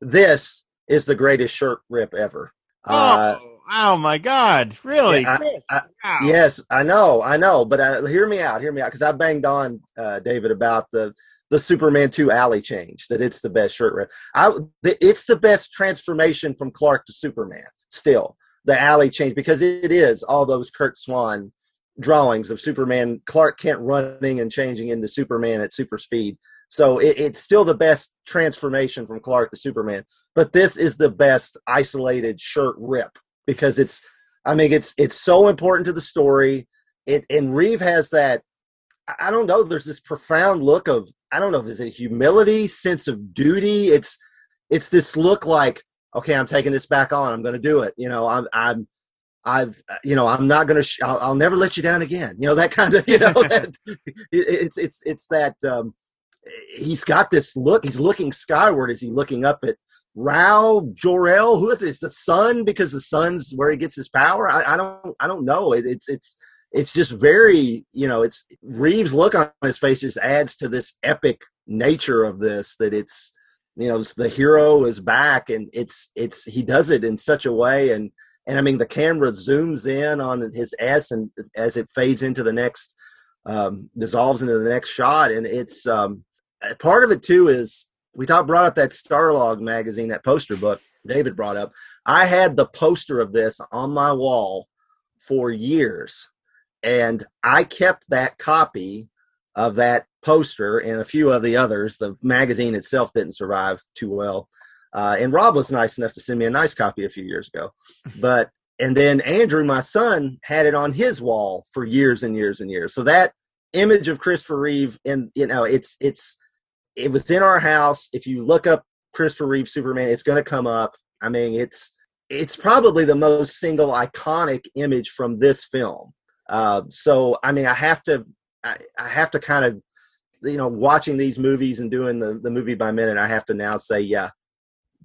this is the greatest shirt rip ever.
Oh. Uh, Oh my God! Really?
Yeah, I, I, wow. Yes, I know, I know. But uh, hear me out, hear me out, because I banged on uh, David about the the Superman two alley change. That it's the best shirt rip. I the, it's the best transformation from Clark to Superman. Still, the alley change because it is all those Curt Swan drawings of Superman, Clark Kent running and changing into Superman at super speed. So it, it's still the best transformation from Clark to Superman. But this is the best isolated shirt rip because it's I mean it's it's so important to the story. It and Reeve has that I don't know, there's this profound look of I don't know if it's a humility, sense of duty. It's it's this look like, okay, I'm taking this back on. I'm going to do it. You know, I'm I'm I've you know I'm not going to sh- I'll, I'll, never let you down again. You know that kind of you know [laughs] that, it's it's it's that um, he's got this look. He's looking skyward. Is he looking up at Rao Jor-El, who is? The sun, because the sun's where he gets his power. I, I don't, I don't know. It, it's, it's, it's just very, you know, it's Reeves' look on his face just adds to this epic nature of this. That it's, you know, the hero is back, and it's, it's, he does it in such a way, and, and I mean, the camera zooms in on his S, and as it fades into the next, um, dissolves into the next shot, and it's, um, part of it too is we talked brought up that Starlog magazine, that poster book David brought up. I had the poster of this on my wall for years, and I kept that copy of that poster and a few of the others. The magazine itself didn't survive too well. Uh, and Rob was nice enough to send me a nice copy a few years ago. [laughs] But and then Andrew, my son, had it on his wall for years and years and years. So that image of Christopher Reeve, and you know, it's it's it was in our house. If you look up Christopher Reeve Superman, it's going to come up. I mean, it's it's probably the most single iconic image from this film. Uh, so, I mean, I have to I, I have to kind of you know watching these movies and doing the the movie by minute. I have to now say, yeah,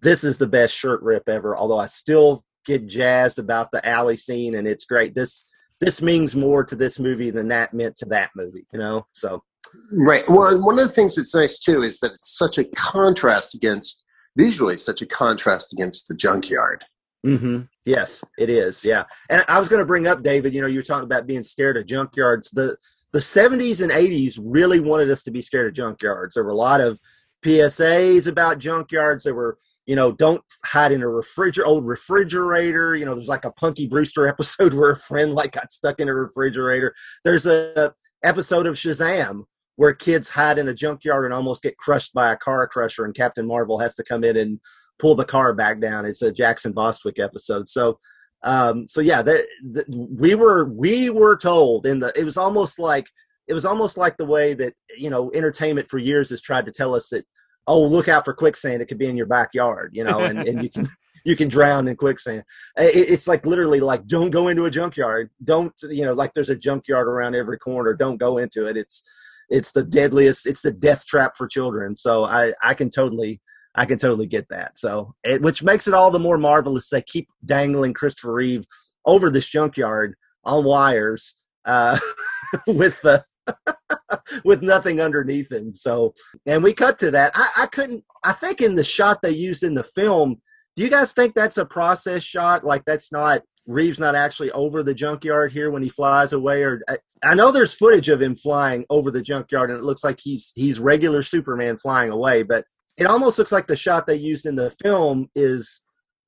this is the best shirt rip ever. Although I still get jazzed about the alley scene, and it's great. This this means more to this movie than that meant to that movie. You know, so
Right. Well, one of the things that's nice too is that it's such a contrast against visually, such a contrast against the junkyard.
Mm-hmm. Yes, it is. Yeah, and I was going to bring up David. You know, you were talking about being scared of junkyards. The the 70s and 80s really wanted us to be scared of junkyards. There were a lot of PSAs about junkyards. There were, you know, don't hide in a refrigerator, old refrigerator. You know, there's like a Punky Brewster [laughs] episode where a friend like got stuck in a refrigerator. There's a episode of Shazam where kids hide in a junkyard and almost get crushed by a car crusher, and Captain Marvel has to come in and pull the car back down. It's a Jackson Bostwick episode. So, um, so yeah, the, we were we were told in the it was almost like it was almost like the way that you know entertainment for years has tried to tell us that oh look out for quicksand. It could be in your backyard you know and, and you can [laughs] you can drown in quicksand. It, it's like literally like don't go into a junkyard. Don't you know like there's a junkyard around every corner. Don't go into it. It's it's the deadliest it's the death trap for children so i i can totally I can totally get that. So, it, which makes it all the more marvelous. They keep dangling Christopher Reeve over this junkyard on wires uh, [laughs] with the [laughs] with nothing underneath him. So, and we cut to that. I, I couldn't. I think in the shot they used in the film, do you guys think that's a process shot? Like that's not Reeves not actually over the junkyard here when he flies away, or I, I, know there's footage of him flying over the junkyard, and it looks like he's he's regular Superman flying away, but it almost looks like the shot they used in the film is,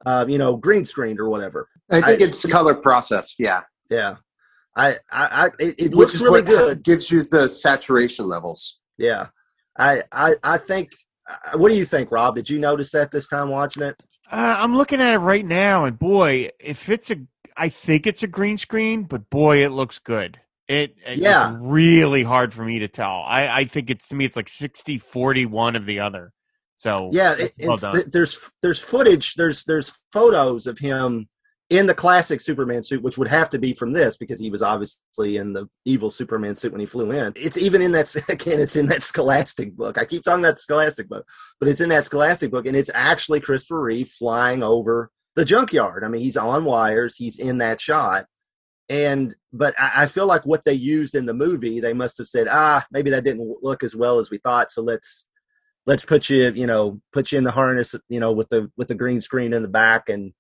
uh, you know, green screened or whatever.
I think I, it's color processed. Yeah,
yeah. I, I, I it, it looks really good.
Gives you the saturation levels.
Yeah, I, I, I think. Uh, what do you think, Rob? Did you notice that this time watching it?
Uh, I'm looking at it right now, and boy, if it's a, I think it's a green screen, but boy, it looks good. It, it yeah, really hard for me to tell. I, I think it's to me, it's like 60, 40, one of the other. So
yeah, it, well there's there's footage, there's there's photos of him in the classic Superman suit, which would have to be from this because he was obviously in the evil Superman suit when he flew in. It's even in that [laughs] again, it's in that Scholastic book. I keep talking about the Scholastic book, but it's in that Scholastic book, and it's actually Christopher Reeve flying over the junkyard. I mean, he's on wires, he's in that shot. And but I, I feel like what they used in the movie, they must have said, ah, maybe that didn't look as well as we thought, so let's let's put you you know put you in the harness you know with the with the green screen in the back and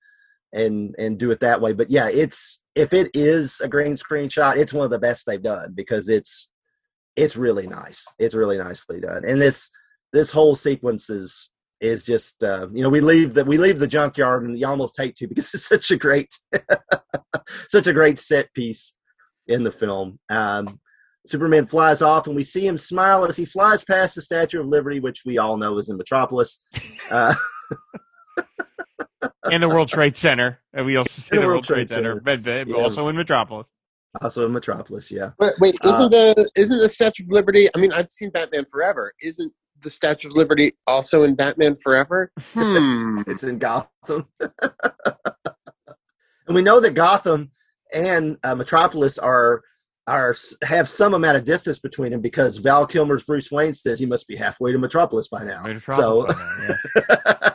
and and do it that way. But yeah it's if it is a green screen shot it's one of the best they've done because it's it's really nice. It's really nicely done. And this this whole sequence is is just uh, you know we leave the we leave the junkyard and you almost hate to because [laughs] it's such a great [laughs] such a great set piece in the film. Um Superman flies off, and we see him smile as he flies past the Statue of Liberty, which we all know is in Metropolis. Uh, [laughs] [laughs]
and the World Trade Center. And we also see the, the, World, Trade, Trade Center, Center. But, yeah. also in Metropolis.
Also in Metropolis, yeah.
Wait, wait isn't uh, the isn't the Statue of Liberty? I mean, I've seen Batman Forever. Isn't the Statue of Liberty also in Batman Forever?
Hmm. [laughs] it's in Gotham. [laughs] and we know that Gotham and uh, Metropolis are are have some amount of distance between them because Val Kilmer's Bruce Wayne says he must be halfway to Metropolis by now. Metropolis so, by now, yeah.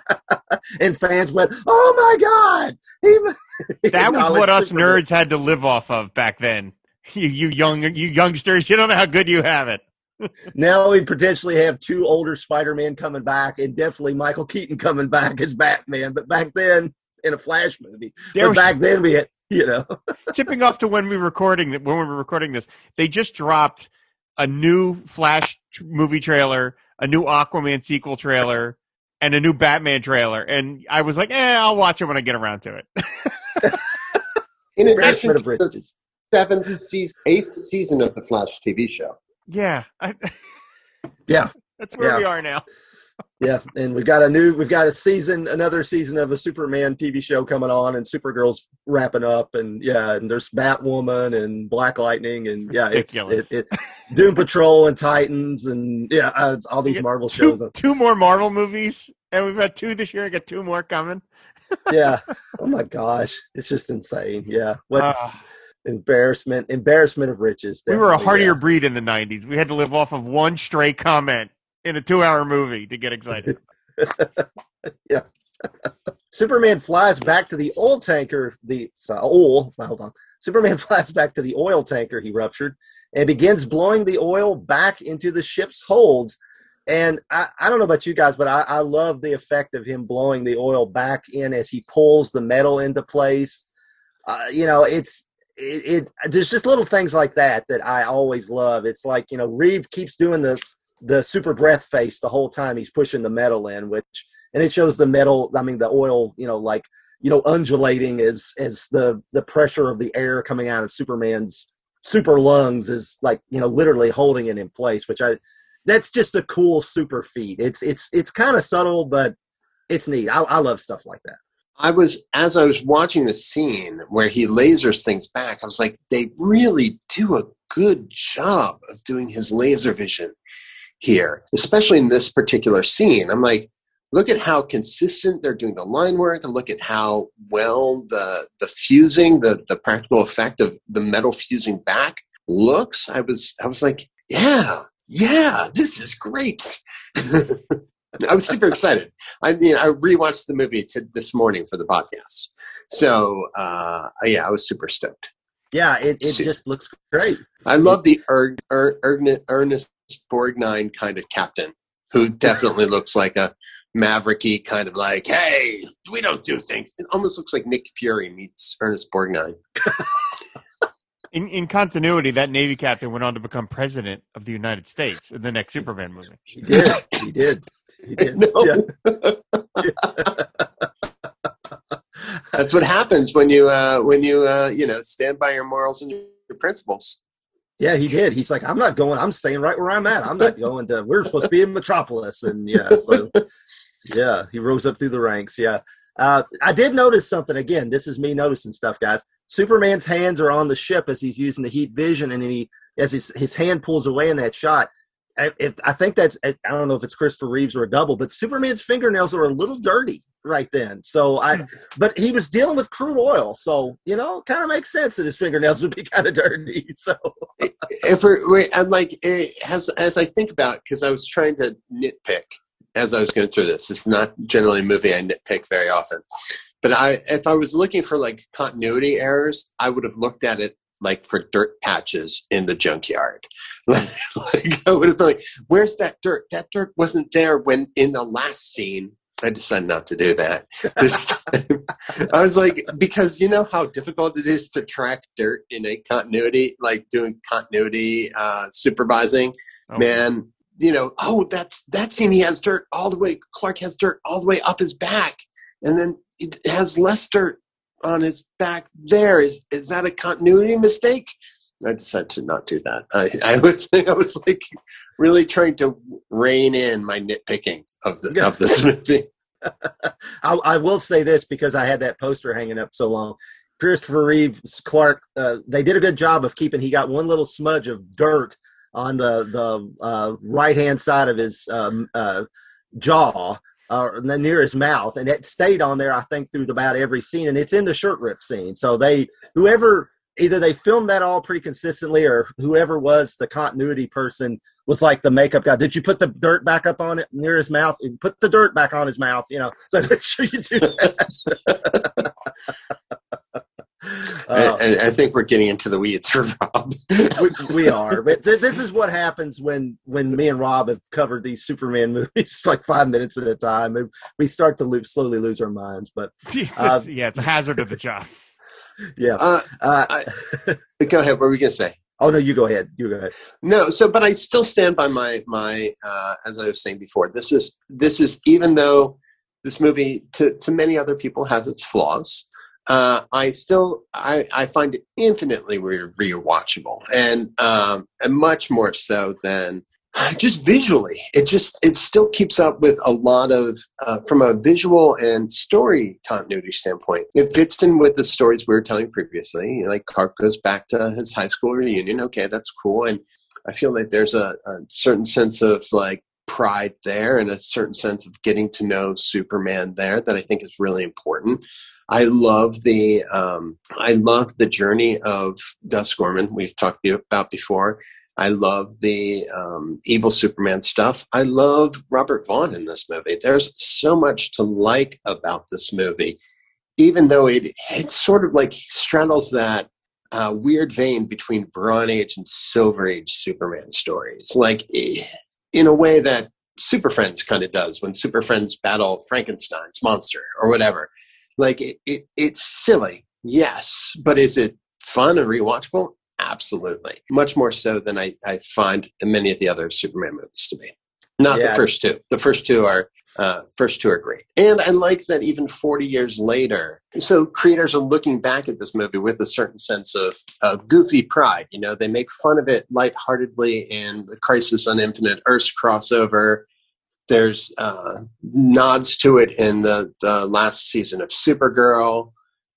And fans went, "Oh my god!" [laughs]
He, that was [laughs] what us nerds had to live off of back then. [laughs] You, you young, you youngsters, you don't know how good you have it.
now we potentially have two older Spider-Man coming back, and definitely Michael Keaton coming back as Batman. But back then, in a Flash movie, there was, back then we had you know.
Tipping off to when we were recording that when we were recording this, they just dropped a new Flash movie trailer, a new Aquaman sequel trailer, and a new Batman trailer. And I was like, eh, I'll watch it when I get around to it. [laughs]
In addition to the seventh season, eighth season of the Flash TV show.
Yeah. I,
yeah. [laughs]
That's where
yeah.
we are now
yeah, and we've got a new, we've got a season, another season of a Superman TV show coming on, and Supergirl's wrapping up, and yeah, and there's Batwoman and Black Lightning, and yeah, it's it, it, Doom Patrol and Titans, and yeah, uh, all these Marvel
two,
shows.
Two more Marvel movies, and we've had two this year. I got two more coming. [laughs]
yeah. Oh my gosh, it's just insane. Yeah. What. Uh, embarrassment embarrassment of riches
we were a hardier yeah. breed in the 90s we had to live off of one stray comment in a two-hour movie to get excited. [laughs]
yeah. Superman flies back to the oil tanker. The oil. Hold on. Superman [laughs] flies back to the oil tanker he ruptured and begins blowing the oil back into the ship's holds. And I, I don't know about you guys, but I, I love the effect of him blowing the oil back in as he pulls the metal into place. Uh, you know, it's it, it there's just little things like that that I always love. It's like you know Reeve keeps doing the the super breath face the whole time he's pushing the metal in, which and it shows the metal. I mean the oil, you know, like you know undulating as as the the pressure of the air coming out of Superman's super lungs is like you know literally holding it in place, which I that's just a cool super feat. It's it's it's kind of subtle, but it's neat. I, I love stuff like that.
I was as I was watching the scene where he lasers things back, I was like, they really do a good job of doing his laser vision here, especially in this particular scene. I'm like, look at how consistent they're doing the line work, and look at how well the the fusing, the the practical effect of the metal fusing back looks. I was I was like, yeah, yeah, this is great. [laughs] I was super excited. I know, I rewatched the movie to, this morning for the podcast. So uh, yeah, I was super stoked.
Yeah, it, it just looks great.
I love the er, er, Ernest Borgnine kind of captain who definitely looks like a mavericky kind of like, hey, we don't do things. It almost looks like Nick Fury meets Ernest Borgnine. [laughs]
in, in continuity, that Navy captain went on to become president of the United States in the next Superman movie.
He did. He did. He [laughs] did. Yeah. [laughs]
That's what happens when you uh, when you uh, you know stand by your morals and your, your principles.
Yeah, he did. He's like, I'm not going. I'm staying right where I'm at. I'm not [laughs] going to. We're supposed to be in Metropolis, and yeah, so [laughs] yeah, he rose up through the ranks. Yeah, uh, I did notice something. Again, this is me noticing stuff, guys. Superman's hands are on the ship as he's using the heat vision, and he as his his hand pulls away in that shot. I, if I think that's I don't know if it's Christopher Reeves or a double, but Superman's fingernails are a little dirty right then. So I, hmm. but he was dealing with crude oil, so you know, kind of makes sense that his fingernails would be [laughs] kind of dirty. So [laughs]
if we're, I'm like as as I think about because I was trying to nitpick as I was going through this. It's not generally a movie I nitpick very often, but I if I was looking for like continuity errors, I would have looked at it like for dirt patches in the junkyard. [laughs] like, I would have been like, "Where's that dirt? That dirt wasn't there when in the last scene." I decided not to do that. [laughs] this time. I was like, because you know how difficult it is to track dirt in a continuity, like doing continuity uh, supervising. Oh. Man, you know, oh, that's that scene. He has dirt all the way. Clark has dirt all the way up his back, and then it has less dirt on his back there. Is is that a continuity mistake? I decided to not do that. I, I was [laughs] I was like really trying to rein in my nitpicking of the of this [laughs] movie. [laughs]
I, I, will say this because I had that poster hanging up so long. Christopher Reeves Clark, uh, they did a good job of keeping. He got one little smudge of dirt on the the uh, right hand side of his um, uh, jaw, uh, near his mouth, and it stayed on there. I think through about every scene, and it's in the shirt rip scene. So they whoever either they filmed that all pretty consistently, or whoever was the continuity person was like the makeup guy. Did you put the dirt back up on it near his mouth? Put the dirt back on his mouth. You know, [laughs] so make sure you do that. [laughs]
Uh, and, I think we're getting into the weeds for Rob. [laughs]
we, we, are, but th- this is what happens when when me and Rob have covered these Superman movies like five minutes at a time. We start to lose, slowly lose our minds. But
uh, yeah, it's a hazard of the job.
Yeah. Uh, uh
I, go ahead. What were we gonna say?
Oh no, you go ahead. You go ahead.
No, so but I still stand by my my uh, as I was saying before. This is this is even though this movie to to many other people has its flaws uh, I still I, I find it infinitely re- rewatchable and um, and much more so than [sighs] just visually. It just it still keeps up with a lot of uh, from a visual and story continuity standpoint. It fits in with the stories we were telling previously. Like Clark goes back to his high school reunion. Okay, that's cool, and I feel like there's a, a certain sense of like pride there and a certain sense of getting to know Superman there that I think is really important. I love the um, I love the journey of Gus Gorman. We've talked about before. I love the um, evil Superman stuff. I love Robert Vaughn in this movie. There's so much to like about this movie, even though it it sort of like straddles that uh, weird vein between Bronze Age and Silver Age Superman stories. Like eh, in a way that Super Friends kind of does when Super Friends battle Frankenstein's monster or whatever. Like it, it it's silly, yes, but is it fun and rewatchable? Absolutely. Much more so than I, I find many of the other Superman movies to be. Not
Yeah.
the first two. The first two are uh, first two are great, and I like that even forty years later. So creators are looking back at this movie with a certain sense of, of goofy pride. You know, they make fun of it lightheartedly in the Crisis on Infinite Earths crossover. There's uh, nods to it in the the last season of Supergirl.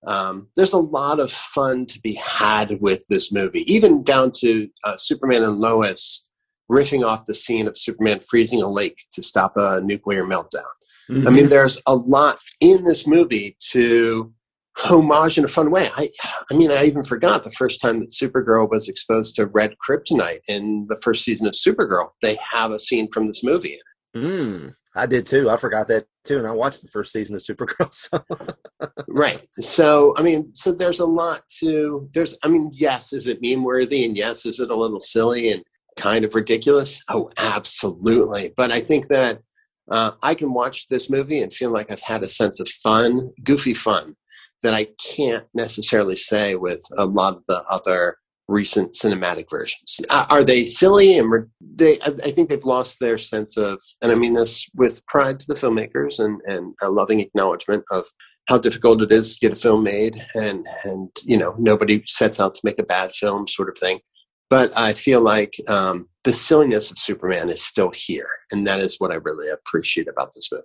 Um, there's a lot of fun to be had with this movie, even down to uh, Superman and Lois riffing off the scene of Superman freezing a lake to stop a nuclear meltdown. I mean, there's a lot in this movie to homage in a fun way. I, I mean, I even forgot the first time that Supergirl was exposed to red kryptonite in the first season of Supergirl. They have a scene from this movie.
Mm, I did too. I forgot that too, and I watched the first season of Supergirl. [laughs] So.
Right. So, I mean, so there's a lot to, there's, I mean, yes, is it meme worthy? And yes, is it a little silly and kind of ridiculous? Oh, absolutely. But I think that uh, I can watch this movie and feel like I've had a sense of fun, goofy fun, that I can't necessarily say with a lot of the other recent cinematic versions. Uh, are they silly? And re- they, I, think they've lost their sense of, and I mean this with pride to the filmmakers and, and a loving acknowledgement of how difficult it is to get a film made and and you know nobody sets out to make a bad film sort of thing but i feel like um, the silliness of superman is still here and that is what i really appreciate about this movie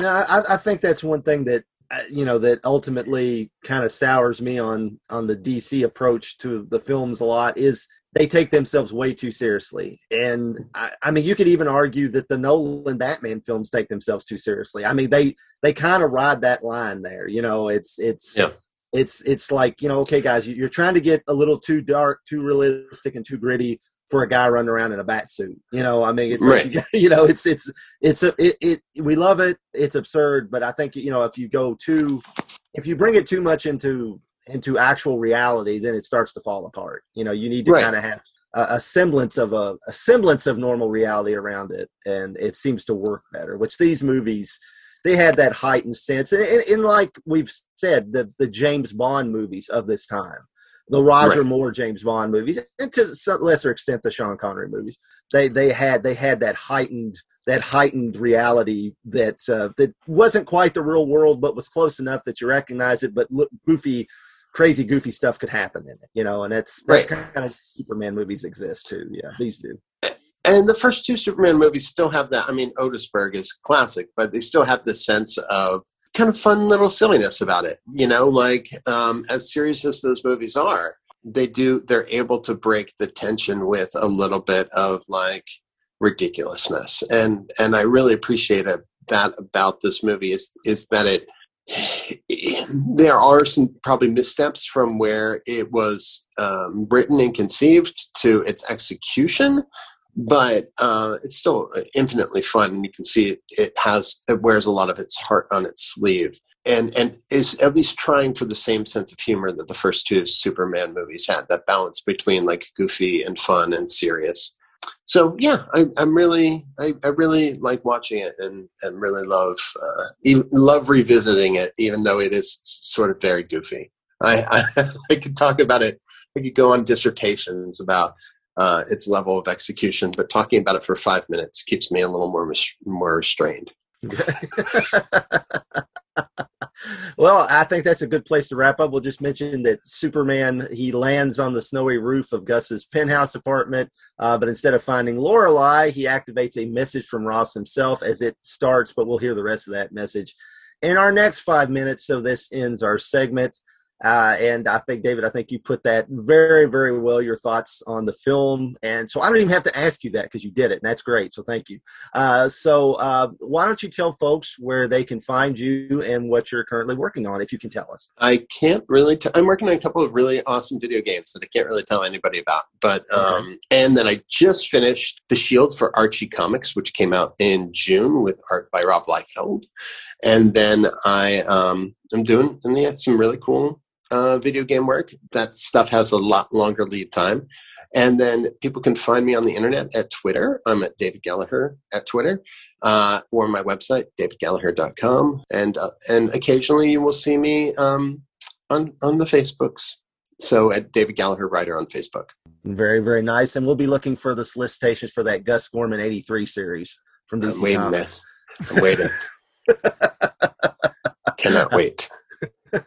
No, I, I think that's one thing that Uh, you know that ultimately kind of sours me on on the DC approach to the films a lot is they take themselves way too seriously, and I, I mean you could even argue that the Nolan Batman films take themselves too seriously. I mean they they kind of ride that line there. You know, it's it's.
Yeah.
It's it's like you know, okay, guys, you- you're trying to get a little too dark, too realistic, and too gritty for a guy running around in a bat suit. You know, I mean, it's like, [laughs] you know, it's it's it's a it, it we love it. It's absurd, but I think you know if you go too if you bring it too much into into actual reality, then it starts to fall apart. You know, you need to
Right.
kind of have a, a semblance of a, a semblance of normal reality around it, and it seems to work better. Which these movies they had that heightened sense, and, and, and like we've said, the the James Bond movies of this time. The Roger
Right.
Moore James Bond movies, and to some lesser extent the Sean Connery movies, they they had they had that heightened that heightened reality that uh, that wasn't quite the real world, but was close enough that you recognize it. But look, goofy, crazy, goofy stuff could happen in it, you know. And that's that's
Right.
kind of Superman movies exist too. Yeah, these do.
and the first two superman movies still have that i mean otisburg is classic but they still have this sense of kind of fun little silliness about it you know like um, as serious as those movies are they do they're able to break the tension with a little bit of like ridiculousness. And and i really appreciate it, that about this movie is is that it [sighs] there are some probably missteps from where it was um, written and conceived to its execution but uh, it's still infinitely fun and you can see it, it has it wears a lot of its heart on its sleeve. And and is at least trying for the same sense of humor that the first two superman movies had that balance between like goofy and fun and serious. So yeah I, i'm really I, I really like watching it and and really love uh, even, love revisiting it even though it is sort of very goofy. I [laughs] i, I could talk about it i could go on dissertations about uh, its level of execution, but talking about it for five minutes keeps me a little more more restrained. [laughs]
well, I think that's a good place to wrap up. We'll just mention that Superman he lands on the snowy roof of Gus's penthouse apartment, uh, but instead of finding Lorelei, he activates a message from Ross himself as it starts. But we'll hear the rest of that message in our next five minutes. So this ends our segment. Uh, and I think, David, I think you put that very, very well. Your thoughts on the film, and so I don't even have to ask you that because you did it, and that's great. So thank you. Uh, so uh, why don't you tell folks where they can find you and what you're currently working on, if you can tell us?
I can't really. T- I'm working on a couple of really awesome video games that I can't really tell anybody about. But um, and then I just finished The Shield for Archie Comics, which came out in June with art by Rob Liefeld. And then I um, am doing and they have some really cool uh, video game work. That stuff has a lot longer lead time. And then people can find me on the internet at Twitter. I'm at David Gallaher at Twitter, uh, or my website, davidgallaher.com. And, uh, and occasionally you will see me um, on, on the Facebooks. So at David Gallaher Writer on Facebook.
Very, very nice. And we'll be looking for the solicitations for that Gus Gorman 83 series from DC
I'm waiting,
Comics.
I'm waiting. Cannot [laughs] wait. [laughs]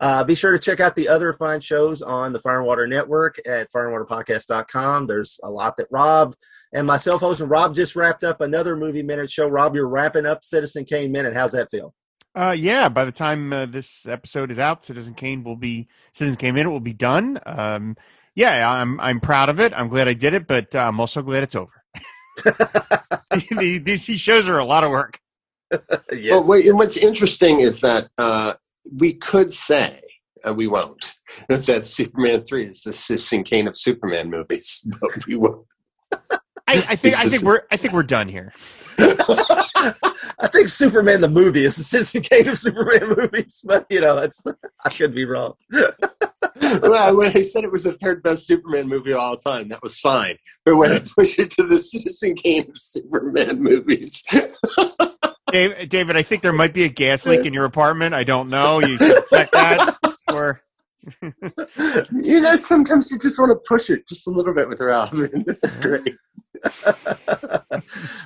uh, be sure to check out the other fine shows on the Fire and Water Network at fireandwaterpodcast.com. There's a lot that Rob and myself host, and Rob just wrapped up another movie minute show. Rob, you're wrapping up Citizen Kane Minute. How's that feel?
Uh, yeah, by the time uh, this episode is out, Citizen Kane will be Citizen Kane Minute will be done. Um, yeah, I'm I'm proud of it. I'm glad I did it, but uh, I'm also glad it's over. [laughs] these, these shows are a lot of work. [laughs]
yes.
Well, wait, and what's interesting is that uh, we could say, uh, we won't, [laughs] that Superman 3 is the Citizen Kane of Superman movies, [laughs] but we won't.
I, I think I think we're I think we're done here.
I think Superman the movie is the Citizen Kane of Superman movies, but you know, it's I could be wrong.
well, when I said it was the third best Superman movie of all time, that was fine. But when I push it to the Citizen Kane of Superman movies,
Dave, David, I think there might be a gas leak in your apartment. I don't know. You check that. Or [laughs]
you know, sometimes you just want to push it just a little bit with Rob, and this is great. [laughs]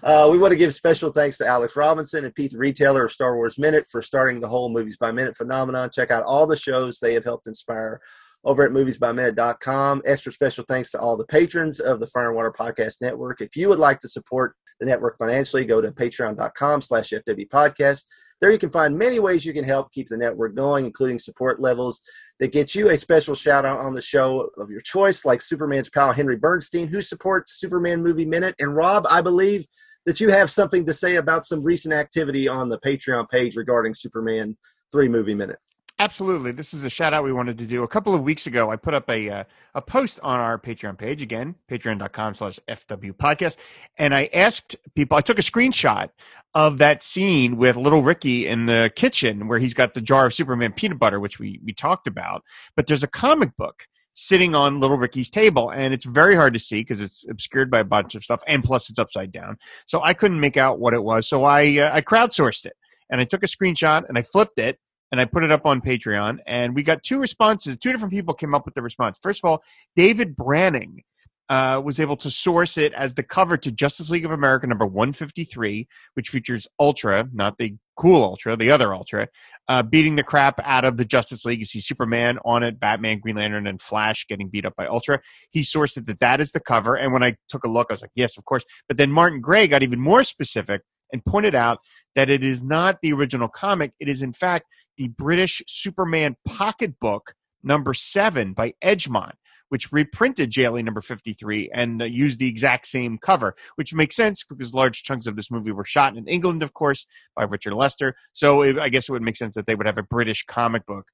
uh, we want to give special thanks to Alex Robinson and Pete the Retailer of Star Wars Minute for starting the whole Movies by Minute phenomenon. Check out all the shows they have helped inspire over at moviesbyminute.com. Extra special thanks to all the patrons of the Fire and Water Podcast Network. If you would like to support the network financially, go to patreon.com slash FW Podcast. There you can find many ways you can help keep the network going, including support levels that get you a special shout out on the show of your choice, like Superman's pal Henry Bernstein, who supports Superman Movie Minute. And Rob, I believe that you have something to say about some recent activity on the Patreon page regarding Superman 3 Movie Minute.
Absolutely. This is a shout out we wanted to do. A couple of weeks ago, I put up a uh, a post on our Patreon page again, patreon.com slash FW podcast. And I asked people, I took a screenshot of that scene with little Ricky in the kitchen where he's got the jar of Superman peanut butter, which we, we talked about. But there's a comic book sitting on little Ricky's table and it's very hard to see because it's obscured by a bunch of stuff and plus it's upside down. So I couldn't make out what it was. So I, uh, I crowdsourced it and I took a screenshot and I flipped it and I put it up on Patreon, and we got two responses. Two different people came up with the response. First of all, David Branning uh, was able to source it as the cover to Justice League of America number 153, which features Ultra, not the cool Ultra, the other Ultra, uh, beating the crap out of the Justice League. You see Superman on it, Batman, Green Lantern, and Flash getting beat up by Ultra. He sourced it that that is the cover. And when I took a look, I was like, yes, of course. But then Martin Gray got even more specific and pointed out that it is not the original comic. It is, in fact, the British Superman pocketbook number seven by Edgemont, which reprinted JLA number 53 and uh, used the exact same cover, which makes sense because large chunks of this movie were shot in England, of course, by Richard Lester. So it, I guess it would make sense that they would have a British comic book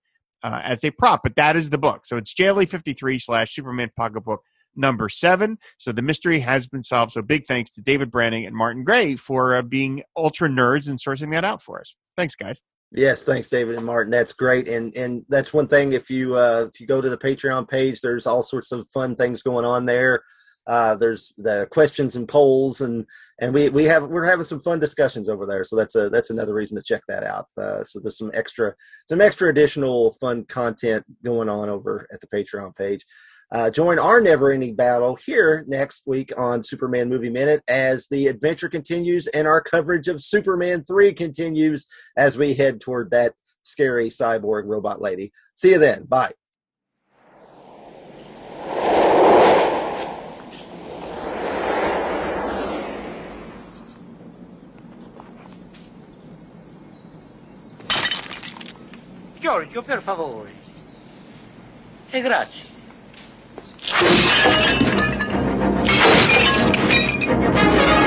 uh, as a prop, but that is the book. So it's JLA 53 slash Superman pocketbook number seven. So the mystery has been solved. So big thanks to David Branning and Martin Gray for uh, being ultra nerds and sourcing that out for us. Thanks, guys.
Yes, thanks, David and Martin. That's great, and and that's one thing. If you uh, if you go to the Patreon page, there's all sorts of fun things going on there. Uh, there's the questions and polls, and and we we have we're having some fun discussions over there. So that's a that's another reason to check that out. Uh, so there's some extra some extra additional fun content going on over at the Patreon page. Uh, join our never ending battle here next week on Superman Movie Minute as the adventure continues and our coverage of Superman 3 continues as we head toward that scary cyborg robot lady. See you then. Bye.
Giorgio, per favore. E grazie. Thank you.